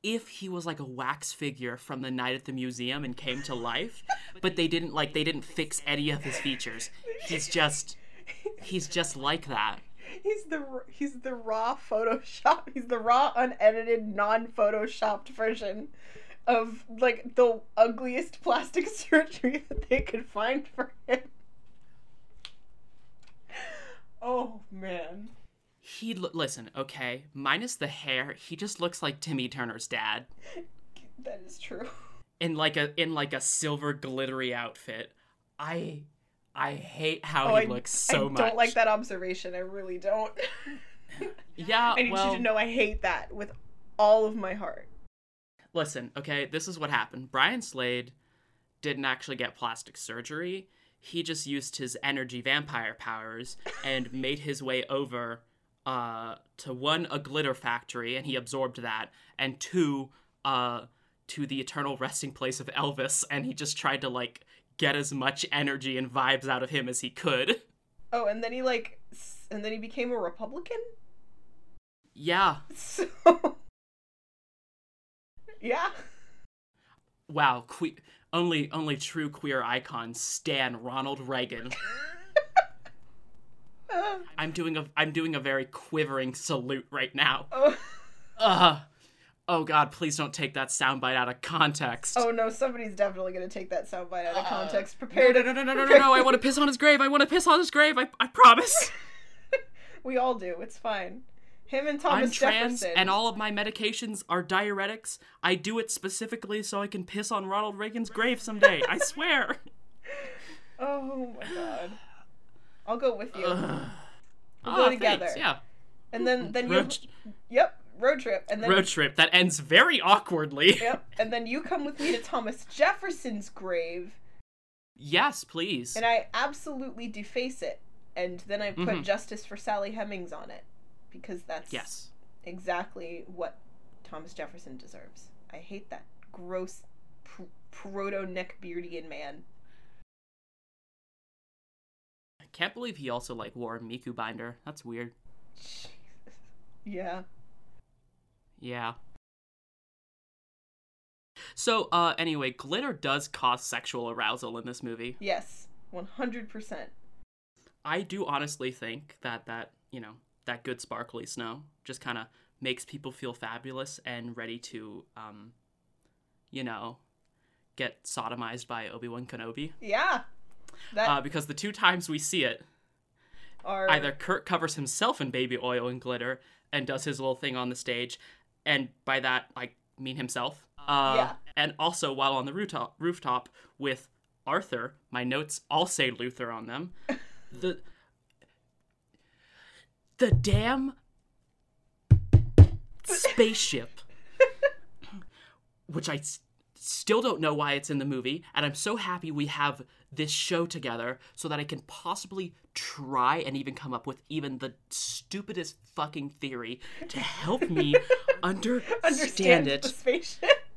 if he was like a wax figure from the night at the museum and came to life, but they didn't like they didn't fix any of his features. He's just he's just like that.
He's the he's the raw Photoshop. He's the raw, unedited, non-photoshopped version of like the ugliest plastic surgery that they could find for him. Oh man.
He lo- listen, okay, minus the hair, he just looks like Timmy Turner's dad
That is true.
in like a in like a silver glittery outfit. I I hate how
Oh,
he
I,
looks so
I
much.
I don't like that observation. I really don't.
Yeah,
I need
well,
you to know I hate that with all of my heart.
listen, okay, this is what happened. Brian Slade didn't actually get plastic surgery. He just used his energy vampire powers and made his way over uh, to one a glitter factory, and he absorbed that, and two uh, to the eternal resting place of Elvis, and he just tried to like get as much energy and vibes out of him as he could.
Oh, and then he like, s- and then he became a Republican.
Yeah,
So, yeah.
wow, que- only only true queer icon stan Ronald Reagan.
Uh,
I'm doing a I'm doing a very quivering salute right now.
oh,
Ugh. Oh god, please don't take that soundbite out of context.
oh no, somebody's definitely gonna take that soundbite out of
Uh,
context.
no,
Prepare
no,
to.
no, no, no, no, no, no, I want to piss on his grave. I want to piss on his grave. I, I promise.
We all do. It's fine. Him and
I'm trans
Jefferson.
and all of my medications are diuretics. I do it specifically so I can piss on Ronald Reagan's grave someday. I swear.
Oh my god. I'll go with you.
Ugh.
We'll go
Ah,
together.
thanks, Yeah.
And then then you.
Road,
Yep. Road trip. And then.
road trip that ends very awkwardly.
Yep. And then you come with me to Thomas Jefferson's grave,
Yes, please.
and I absolutely deface it, and then I put
Mhm.
justice for Sally Hemings on it, because that's
yes.
exactly what Thomas Jefferson deserves. I hate that gross pr- proto neckbeardian man.
I can't believe he also like wore a Miku binder. That's weird.
Jesus. Yeah.
Yeah. So, uh, anyway, glitter does cause sexual arousal in this movie.
Yes. One hundred percent.
I do honestly think that that you know that good sparkly snow just kind of makes people feel fabulous and ready to, um, you know, get sodomized by Obi Wan Kenobi.
Yeah. That
Uh, because the two times we see it,
are
either Kurt covers himself in baby oil and glitter and does his little thing on the stage, and by that I mean himself. Uh,
Yeah.
And also while on the rooftop, rooftop with Arthur, my notes all say Luther on them. the the damn spaceship, which I s- still don't know why it's in the movie, and I'm so happy we have this show together so that I can possibly try and even come up with even the stupidest fucking theory to help me understand,
understand
it.
spaceship.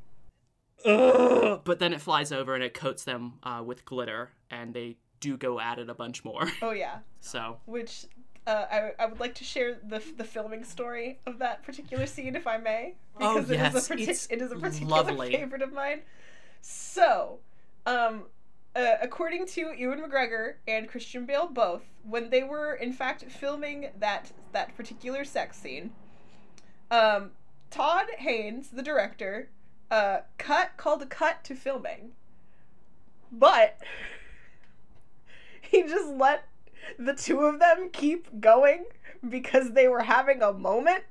Ugh. But then it flies over and it coats them uh, with glitter, and they do go at it a bunch more.
Oh yeah.
so
which uh, I, I would like to share the the filming story of that particular scene, if I may,
Oh,
because it is a partic-
it's
it is a particular
lovely.
favorite of mine. So, um, uh, according to Ewan McGregor and Christian Bale both, when they were in fact filming that that particular sex scene, um, Todd Haynes, the director, uh, cut called a cut to filming, but he just let the two of them keep going because they were having a moment.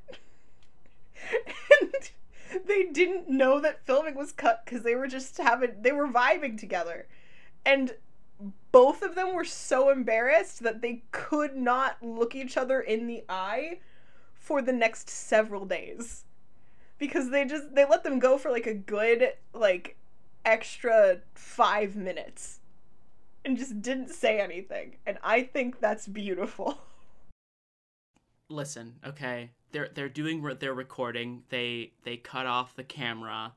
and they didn't know that filming was cut because they were just having they were vibing together. And both of them were so embarrassed that they could not look each other in the eye for the next several days. Because they just they let them go for like a good like extra 5 minutes and just didn't say anything. And I think that's beautiful.
Listen, okay. They're they're doing re- their recording. They they cut off the camera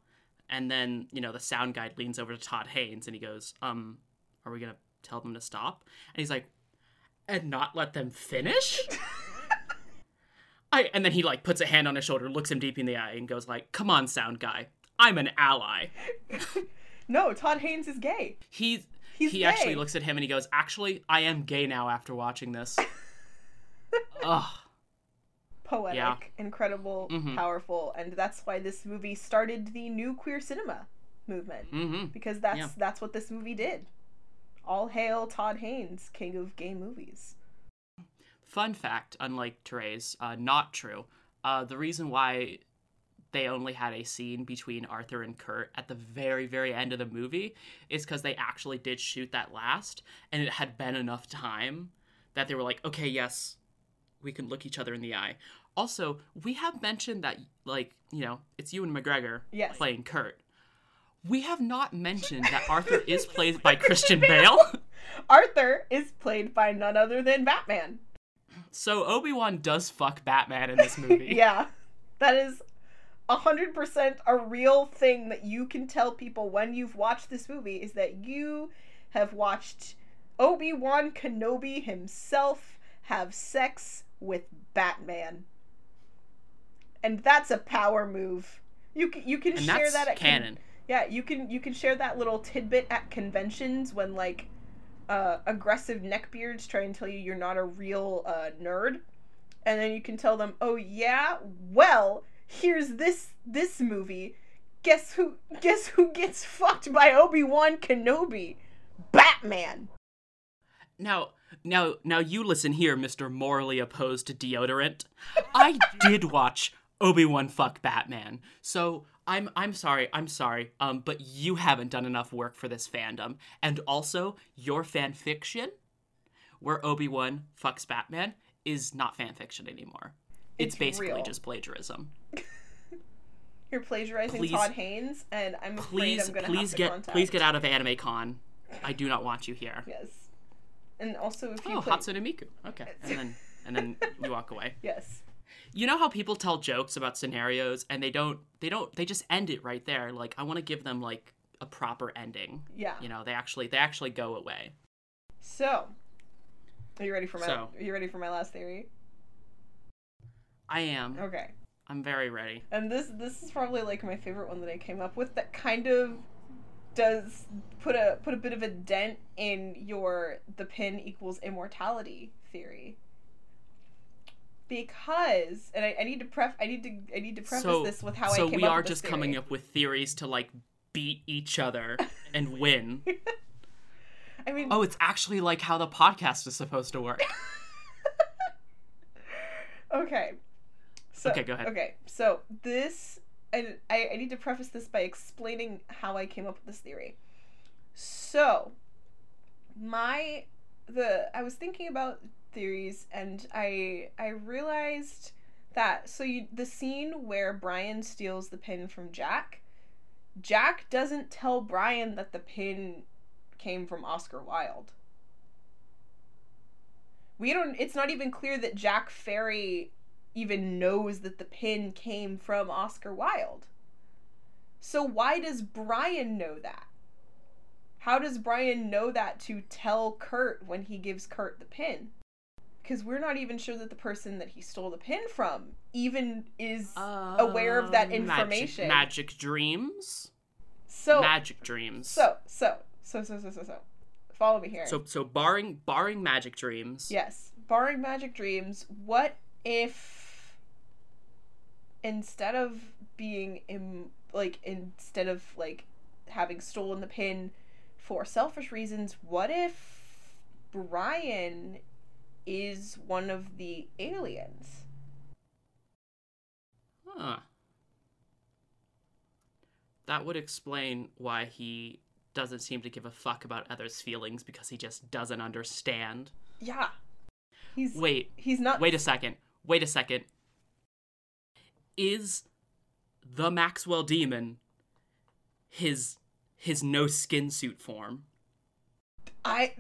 and then, you know, the sound guy leans over to Todd Haynes and he goes, "Um, are we going to tell them to stop?" And he's like, "And not let them finish?" I and then he like puts a hand on his shoulder, looks him deep in the eye and goes like, "Come on, sound guy. I'm an ally."
no, Todd Haynes is gay.
He's
He's
he
gay.
actually looks at him and he goes, "Actually, I am gay now after watching this." Ugh.
poetic,
Yeah.
incredible,
Mhm.
powerful, and that's why this movie started the new queer cinema movement
Mm-hmm.
because that's
Yeah.
that's what this movie did. All hail Todd Haynes, king of gay movies.
Fun fact, unlike Therese, uh, not true. Uh, the reason why they only had a scene between Arthur and Kurt at the very, very end of the movie is because they actually did shoot that last, and it had been enough time that they were like, okay, yes, we can look each other in the eye. Also, we have mentioned that, like, you know, it's Ewan McGregor
Yes.
playing Kurt. We have not mentioned that Arthur is played by Christian Bale.
Arthur is played by none other than Batman.
So Obi Wan does fuck Batman in this movie.
Yeah, that is hundred percent a real thing that you can tell people when you've watched this movie is that you have watched Obi Wan Kenobi himself have sex with Batman, and that's a power move. You can you can
and
share that at con-
canon.
yeah, you can you can share that little tidbit at conventions when like uh, aggressive neckbeards try and tell you you're not a real uh, nerd, and then you can tell them, "Oh yeah, well here's this this movie. Guess who? Guess who gets fucked by Obi Wan Kenobi? Batman."
Now, now, now, you listen here, Mister Morally Opposed to Deodorant. I did watch Obi Wan fuck Batman, so I'm I'm sorry, I'm sorry, um, but you haven't done enough work for this fandom, and also your fan fiction, where Obi Wan fucks Batman, is not fan fiction anymore. It's,
It's
basically
real.
just plagiarism.
You're plagiarizing
Please-
Todd Haynes, and I'm afraid
Please,
I'm gonna
please
have to
get
contact.
please get out of Anime Con. I do not want you here.
Yes, and also if you
Oh,
play-
Hatsune Miku. Okay, and then and then you walk away.
yes.
You know how people tell jokes about scenarios and they don't they don't they just end it right there. Like I want to give them like a proper ending.
Yeah.
You know, they actually they actually go away.
So, are you ready for my?
So.
Are you ready for my last theory?
I am.
Okay.
I'm very ready.
And this this is probably like my favorite one that I came up with. That kind of does put a put a bit of a dent in your the pin equals immortality theory. Because and I, I need to pref I need to I need to preface
so
this with how I
so
came
we
up
are
with
just coming up with theories to like beat each other and win.
I mean,
Oh, it's actually like how the podcast is supposed to work.
okay. So,
Okay, go ahead.
Okay, so this, and I, I need to preface this by explaining how I came up with this theory. So, my, the, I was thinking about theories, and I, I realized that, so you, the scene where Brian steals the pin from Jack, Jack doesn't tell Brian that the pin came from Oscar Wilde. We don't, it's not even clear that Jack Fairy even knows that the pin came from Oscar Wilde. So why does Brian know that? How does Brian know that to tell Kurt when he gives Kurt the pin? Because we're not even sure that the person that he stole the pin from even is aware of that
Uh, magic-
information.
Magic, dreams.
so
magic dreams.
so so so so so so so. Follow me here.
so so barring barring magic dreams.
Yes. Barring magic dreams, what if instead of being Im- like instead of like having stolen the pin for selfish reasons, what if Brian is one of the aliens.
Huh. That would explain why he doesn't seem to give a fuck about others' feelings because he just doesn't understand.
Yeah. He's
Wait,
he's not
wait a second. Wait a second. Is the Maxwell demon his his no skin suit form?
I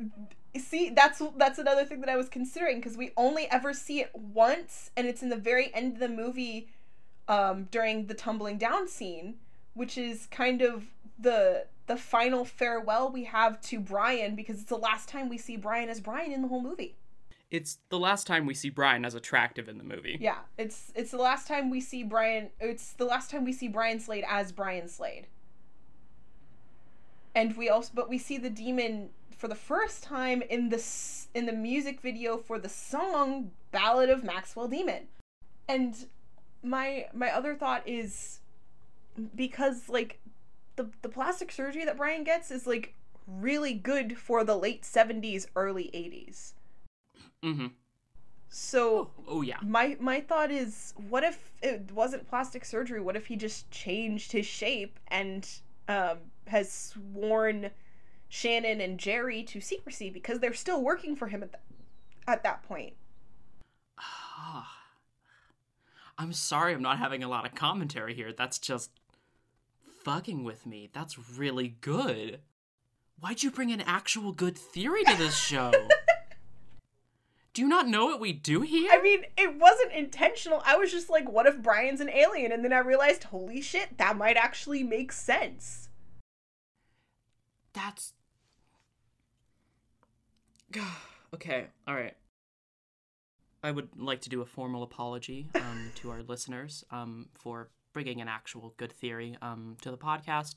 see that's that's another thing that I was considering because we only ever see it once and it's in the very end of the movie um during the tumbling down scene which is kind of the the final farewell we have to Brian because it's the last time we see Brian as Brian in the whole movie.
It's the last time we see Brian as attractive in the movie.
Yeah, it's it's the last time we see Brian it's the last time we see Brian Slade as Brian Slade. And we also but we see the demon for the first time in the in the music video for the song Ballad of Maxwell Demon. And my my other thought is because like the the plastic surgery that Brian gets is like really good for the late 70s early 80s.
Mm-hmm.
So
Oh yeah.
my my thought is what if it wasn't plastic surgery what if he just changed his shape and um, has sworn shannon and jerry to secrecy because they're still working for him at, th- at that point
I'm sorry I'm not having a lot of commentary here. That's just fucking with me. That's really good. Why'd you bring an actual good theory to this show? do you not know what we do here?
i mean it wasn't intentional i was just like what if brian's an alien and then i realized holy shit that might actually make sense
That's. okay, alright. I would like to do a formal apology um, to our listeners um, for bringing an actual good theory um, to the podcast.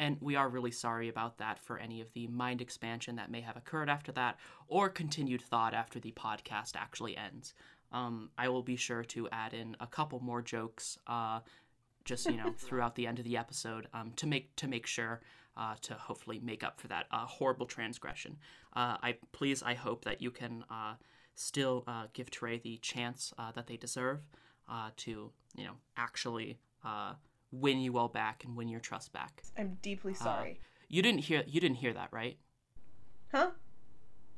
And we are really sorry about that for any of the mind expansion that may have occurred after that or continued thought after the podcast actually ends. Um, I will be sure to add in a couple more jokes uh, just you know throughout the end of the episode um, to make to make sure uh, to hopefully make up for that uh, horrible transgression. Uh, I please I hope that you can uh, still uh, give Trey the chance uh, that they deserve uh, to you know actually uh, win you all back and win your trust back.
i'm deeply uh, sorry
You didn't hear you didn't hear that right?
huh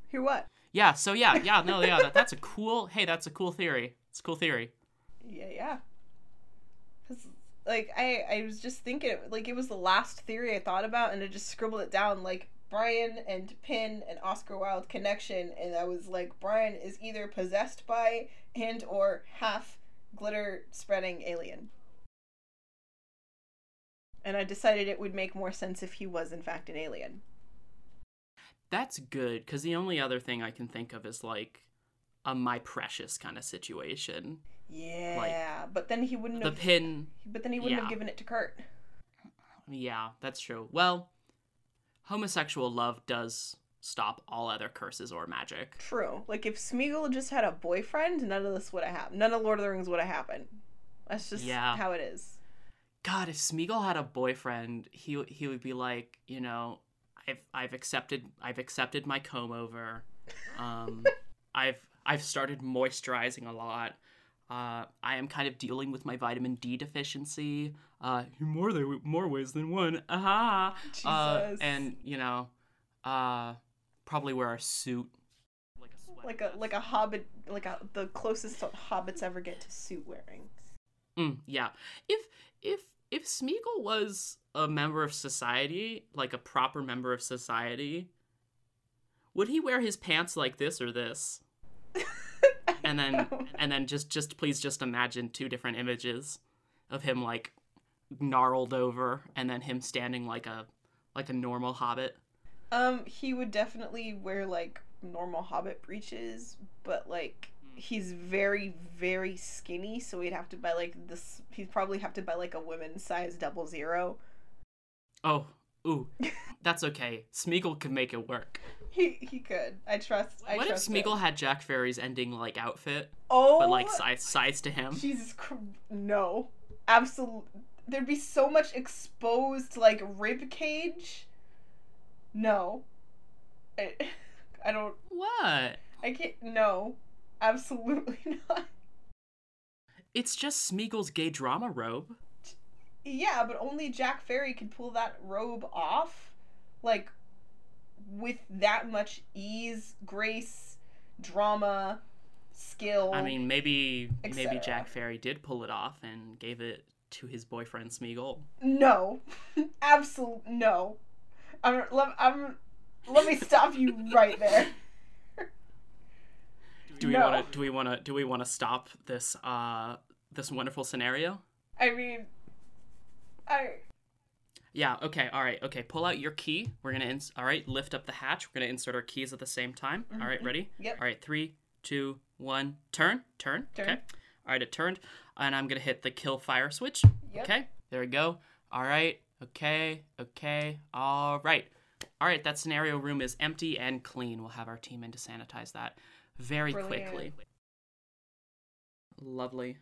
hear what
Yeah. So yeah yeah no yeah that, that's a cool hey that's a cool theory. It's a cool theory.
Yeah, yeah. 'Cause, like I, I was just thinking, like it was the last theory I thought about, and I just scribbled it down, like Brian and Pin and Oscar Wilde connection, and I was like, Brian is either possessed by and or half glitter spreading alien. And I decided it would make more sense if he was in fact an alien.
That's good because the only other thing I can think of is like a my precious kind of situation.
Yeah, like, but then he wouldn't
The
have.
pin
but then he wouldn't have given it to Kurt.
Yeah, that's true. Well, homosexual love does stop all other curses or magic.
True. Like if Smeagol just had a boyfriend, none of this would have happened. None of Lord of the Rings would have happened. That's just
Yeah.
how it is.
God, if Smeagol had a boyfriend, he he would be like, you know, I've I've accepted I've accepted my comb over. Um, I've I've started moisturizing a lot. Uh, I am kind of dealing with my vitamin D deficiency. Uh, more than more ways than one. Aha. Uh,
Jesus.
and you know, uh, probably wear a suit. Like a sweater
Like a like a hobbit, like a the closest hobbits ever get to suit wearing.
Mm, yeah. If if if Smeagol was a member of society, like a proper member of society, would he wear his pants like this or this? And then and then just just please just imagine two different images of him like gnarled over and then him standing like a like a normal hobbit.
Um, he would definitely wear like normal hobbit breeches, but like he's very very skinny, so he'd have to buy like this. He'd probably have to buy like a women's size double zero.
Oh, ooh. That's okay. Smeagol could make it work.
He he could. I trust. I
what if
trust him.
Smeagol had Jack Fairy's ending like outfit,
Oh,
but like oh! size size to him?
Jesus Christ, no. Absolute. There'd be so much exposed, like, rib cage. No. I, I don't.
What?
I can't. No. Absolutely not.
It's just Smeagol's gay drama robe.
Yeah, but only Jack Fairy could pull that robe off, like, with that much ease, grace, drama, skill.
I mean, maybe maybe. Jack Fairy did pull it off and gave it to his boyfriend Smeagol.
no, absolutely no. I'm I'm let me stop you right there.
Do we
No.
want to? Do we want to? Do we want to stop this? Uh, this wonderful scenario.
I mean, I
Yeah. Okay. All right. Okay. Pull out your key. We're gonna. Ins- all right. Lift up the hatch. We're gonna insert our keys at the same time. All right. Ready?
Yep.
All right. Three, two, one. Turn. Turn.
Turn.
Okay. All right. It turned, and I'm gonna hit the kill fire switch.
Yep.
Okay. There we go. All right. Okay. Okay. All right. All right. That scenario room is empty and clean. We'll have our team in to sanitize that very
Brilliant.
quickly. Lovely.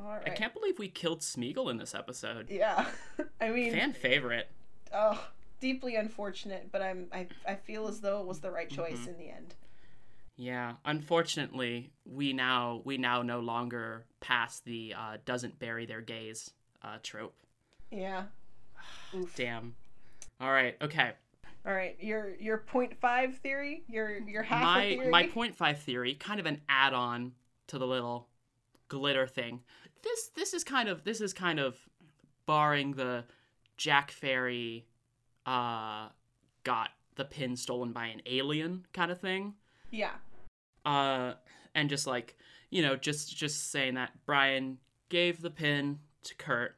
all right.
I can't believe we killed Smeagol in this episode.
Yeah, I mean,
Fan favorite.
oh, deeply unfortunate, but I'm I I feel as though it was the right choice
Mm-hmm.
in the end.
Yeah, unfortunately, we now we now no longer pass the uh, doesn't bury their gays uh, trope.
Yeah. Oof.
Damn. All right. Okay.
All right, your your point five theory, your your half
my
theory.
my point five theory, kind of an add-on to the little glitter thing. This this is kind of this is kind of barring the Jack Fairy uh got the pin stolen by an alien kind of thing.
Yeah.
uh and just like you know just just saying that brian gave the pin to kurt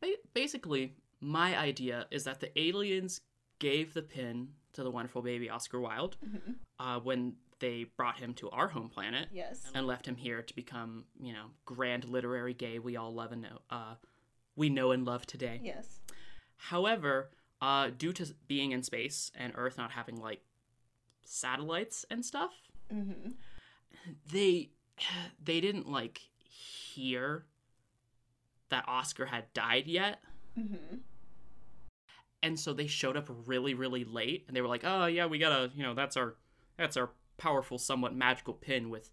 ba- basically my idea is that the aliens gave the pin to the wonderful baby oscar wilde
Mhm.
uh, when they brought him to our home planet
Yes.
and left him here to become you know grand literary gay we all love and know uh, we know and love today
Yes.
However, uh, due to being in space and Earth not having like satellites and stuff,
Mm-hmm.
they they didn't like hear that Oscar had died yet,
Mm-hmm.
And so they showed up really really late, and they were like, "Oh yeah, we gotta, you know, that's our that's our powerful, somewhat magical pin with."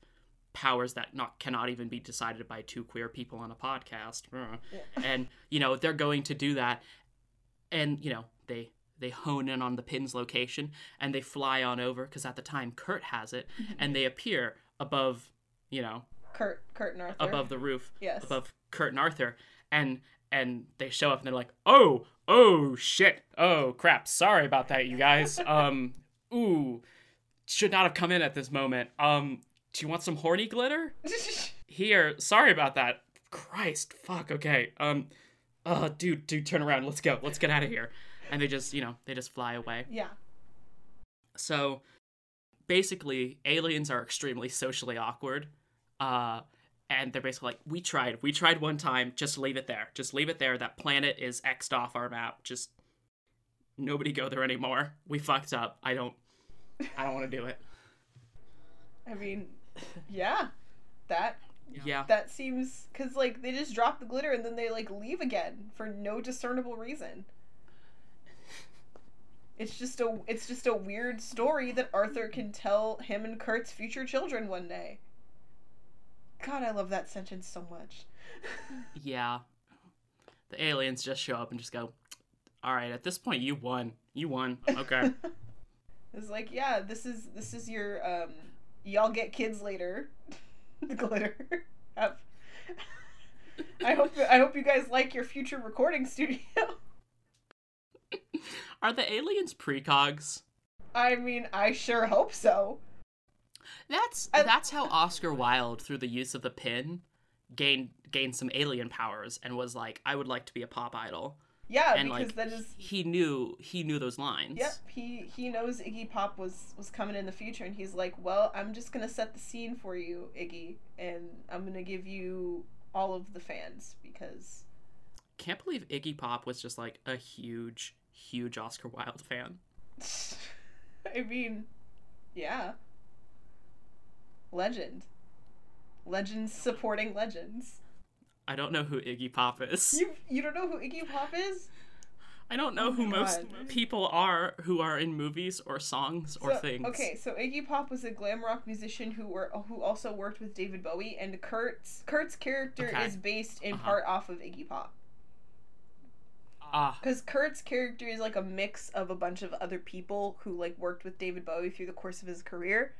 powers that not cannot even be decided by two queer people on a podcast and you know they're going to do that and you know they they hone in on the pin's location and they fly on over because at the time kurt has it mm-hmm. and they appear above you know
Kurt, Kurt and Arthur.
above the roof
Yes.
above kurt and arthur and and they show up and they're like oh oh shit. Oh crap. Sorry about that you guys. Um ooh should not have come in at this moment. Um do you want some horny glitter? Here sorry about that. Christ fuck okay. Um uh dude dude turn around. Let's go. Let's get out of here. And they just you know they just fly away.
Yeah.
so basically aliens are extremely socially awkward. Uh and they're basically like we tried. We tried one time. Just leave it there. Just leave it there. That planet is xed off our map. Just nobody go there anymore. We fucked up. I don't i don't want to do it.
I mean, yeah. That
yeah.
That seems because like they just drop the glitter and then they like leave again for no discernible reason. It's just a it's just a weird story that Arthur can tell him and Kurt's future children one day. God, I love that sentence so much.
yeah the aliens just show up and just go all right at this point you won you won okay
It's like, yeah, this is this is your um y'all get kids later. the glitter. Have- I hope I hope you guys like your future recording studio.
are the aliens precogs
I mean, I sure hope so.
That's
I-
that's how Oscar Wilde, through the use of the pin, gained gained some alien powers and was like, I would like to be a pop idol.
Yeah,
and
because
like
that is
he knew he knew those lines.
Yep, he he knows Iggy Pop was was coming in the future, and he's like, "Well, I'm just gonna set the scene for you, Iggy, and I'm gonna give you all of the fans because
Can't believe Iggy Pop was just like a huge, huge Oscar Wilde fan.
I mean, yeah, legend, legends supporting legends.
I don't know who Iggy Pop is.
You you don't know who Iggy Pop is?
I don't know
Oh
who
my
most people are who are in movies or songs or
So-
things.
Okay, so Iggy Pop was a glam rock musician who were who also worked with David Bowie, and Kurt's Kurt's character
Okay.
is based in
Uh-huh.
part off of Iggy Pop.
Ah,
Because Kurt's character is like a mix of a bunch of other people who like worked with David Bowie through the course of his career.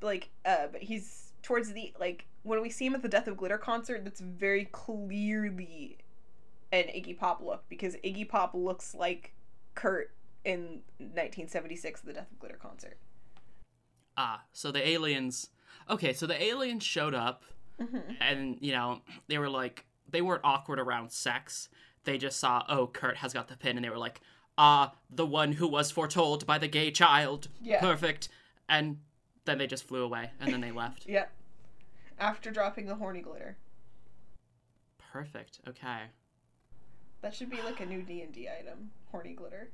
Like, uh, but he's towards the like when we see him at the Death of Glitter concert, that's very clearly an Iggy Pop look because Iggy Pop looks like Kurt in 1976 the Death of Glitter concert.
ah. So the aliens. Okay, so the aliens showed up,
Mm-hmm.
and you know they were like they weren't awkward around sex. They just saw, oh, Kurt has got the pin, and they were like, ah, the one who was foretold by the gay child.
Yeah.
Perfect. And then they just flew away, and then they left.
yep. After dropping the horny glitter.
Perfect. Okay.
That should be like a new D&D item. Horny glitter.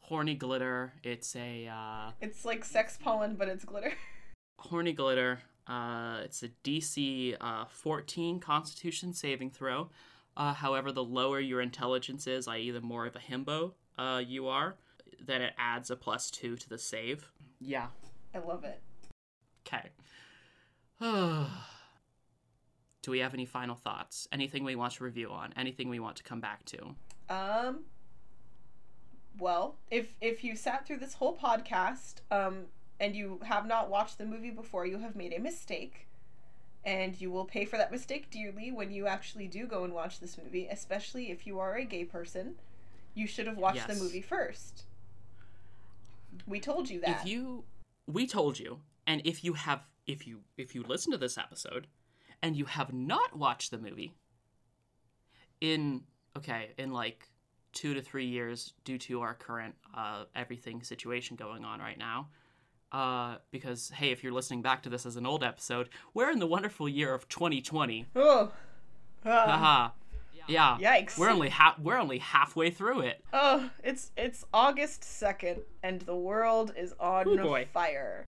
Horny glitter. It's a uh,
It's like sex pollen, but it's glitter.
horny glitter. Uh, it's a DC uh, 14 Constitution saving throw. Uh, however, the lower your intelligence is, i.e., the more of a himbo uh, you are, then it adds a plus two to the save. Yeah.
I love it.
Okay. Do we have any final thoughts? Anything we want to review on? Anything we want to come back to?
Um well, if if you sat through this whole podcast um and you have not watched the movie before, you have made a mistake. And you will pay for that mistake dearly when you actually do go and watch this movie, especially if you are a gay person. You should have watched the movie first. We told you that.
If you we told you, and if you have if you if you listen to this episode and you have not watched the movie in okay, in like 2 to 3 years due to our current uh everything situation going on right now. Uh, because hey, if you're listening back to this as an old episode, we're in the wonderful year of 2020.
Oh.
Haha. Yeah.
Yikes.
We're only ha- we're only halfway through it.
Oh, it's it's August 2nd and the world is on
Oh, boy.
fire.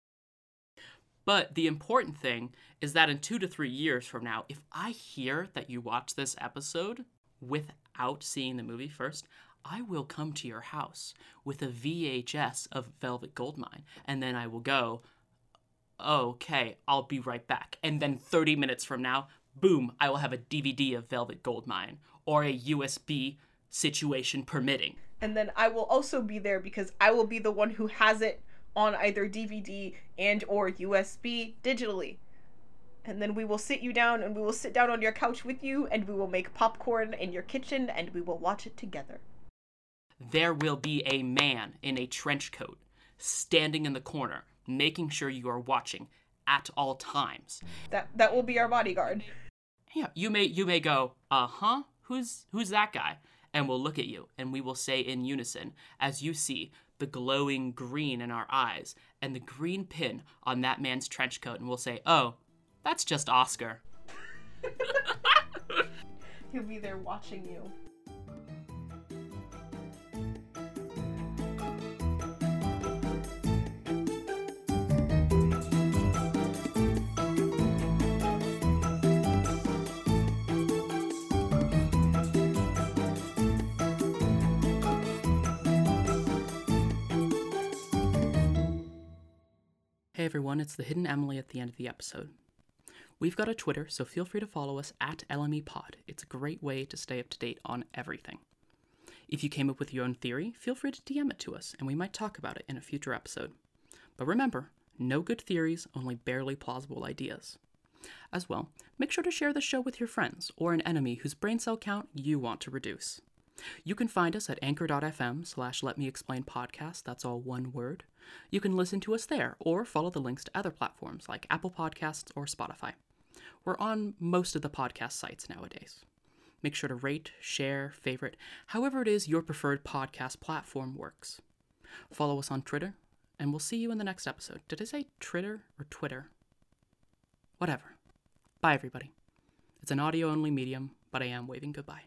But the important thing is that in two to three years from now, if I hear that you watch this episode without seeing the movie first, I will come to your house with a VHS of Velvet Goldmine, and then I will go, okay, I'll be right back. And then 30 minutes from now, boom, I will have a DVD of Velvet Goldmine or a USB situation permitting.
And then I will also be there because I will be the one who has it on either DVD and or USB digitally. And then we will sit you down and we will sit down on your couch with you and we will make popcorn in your kitchen and we will watch it together.
there will be a man in a trench coat standing in the corner, making sure you are watching at all times.
That that will be our bodyguard.
Yeah, you may you may go, uh huh, who's who's that guy? And we'll look at you, and we will say in unison, as you see the glowing green in our eyes and the green pin on that man's trench coat, and we'll say, oh, that's just Oscar.
He'll be there watching you.
Hey everyone, it's the Hidden Emily at the end of the episode. We've got a Twitter, so feel free to follow us at LMEPod. It's a great way to stay up to date on everything. If you came up with your own theory, feel free to DM it to us, and we might talk about it in a future episode. But remember, no good theories, only barely plausible ideas. As well, make sure to share the show with your friends or an enemy whose brain cell count you want to reduce. You can find us at anchor.fm slash let me explain podcast, that's all one word. You can listen to us there or follow the links to other platforms like Apple Podcasts or Spotify. We're on most of the podcast sites nowadays. Make sure to rate, share, favorite, however it is your preferred podcast platform works. Follow us on Twitter, and we'll see you in the next episode. Did I say Twitter or Twitter? Whatever. Bye, everybody. It's an audio only medium, but I am waving goodbye.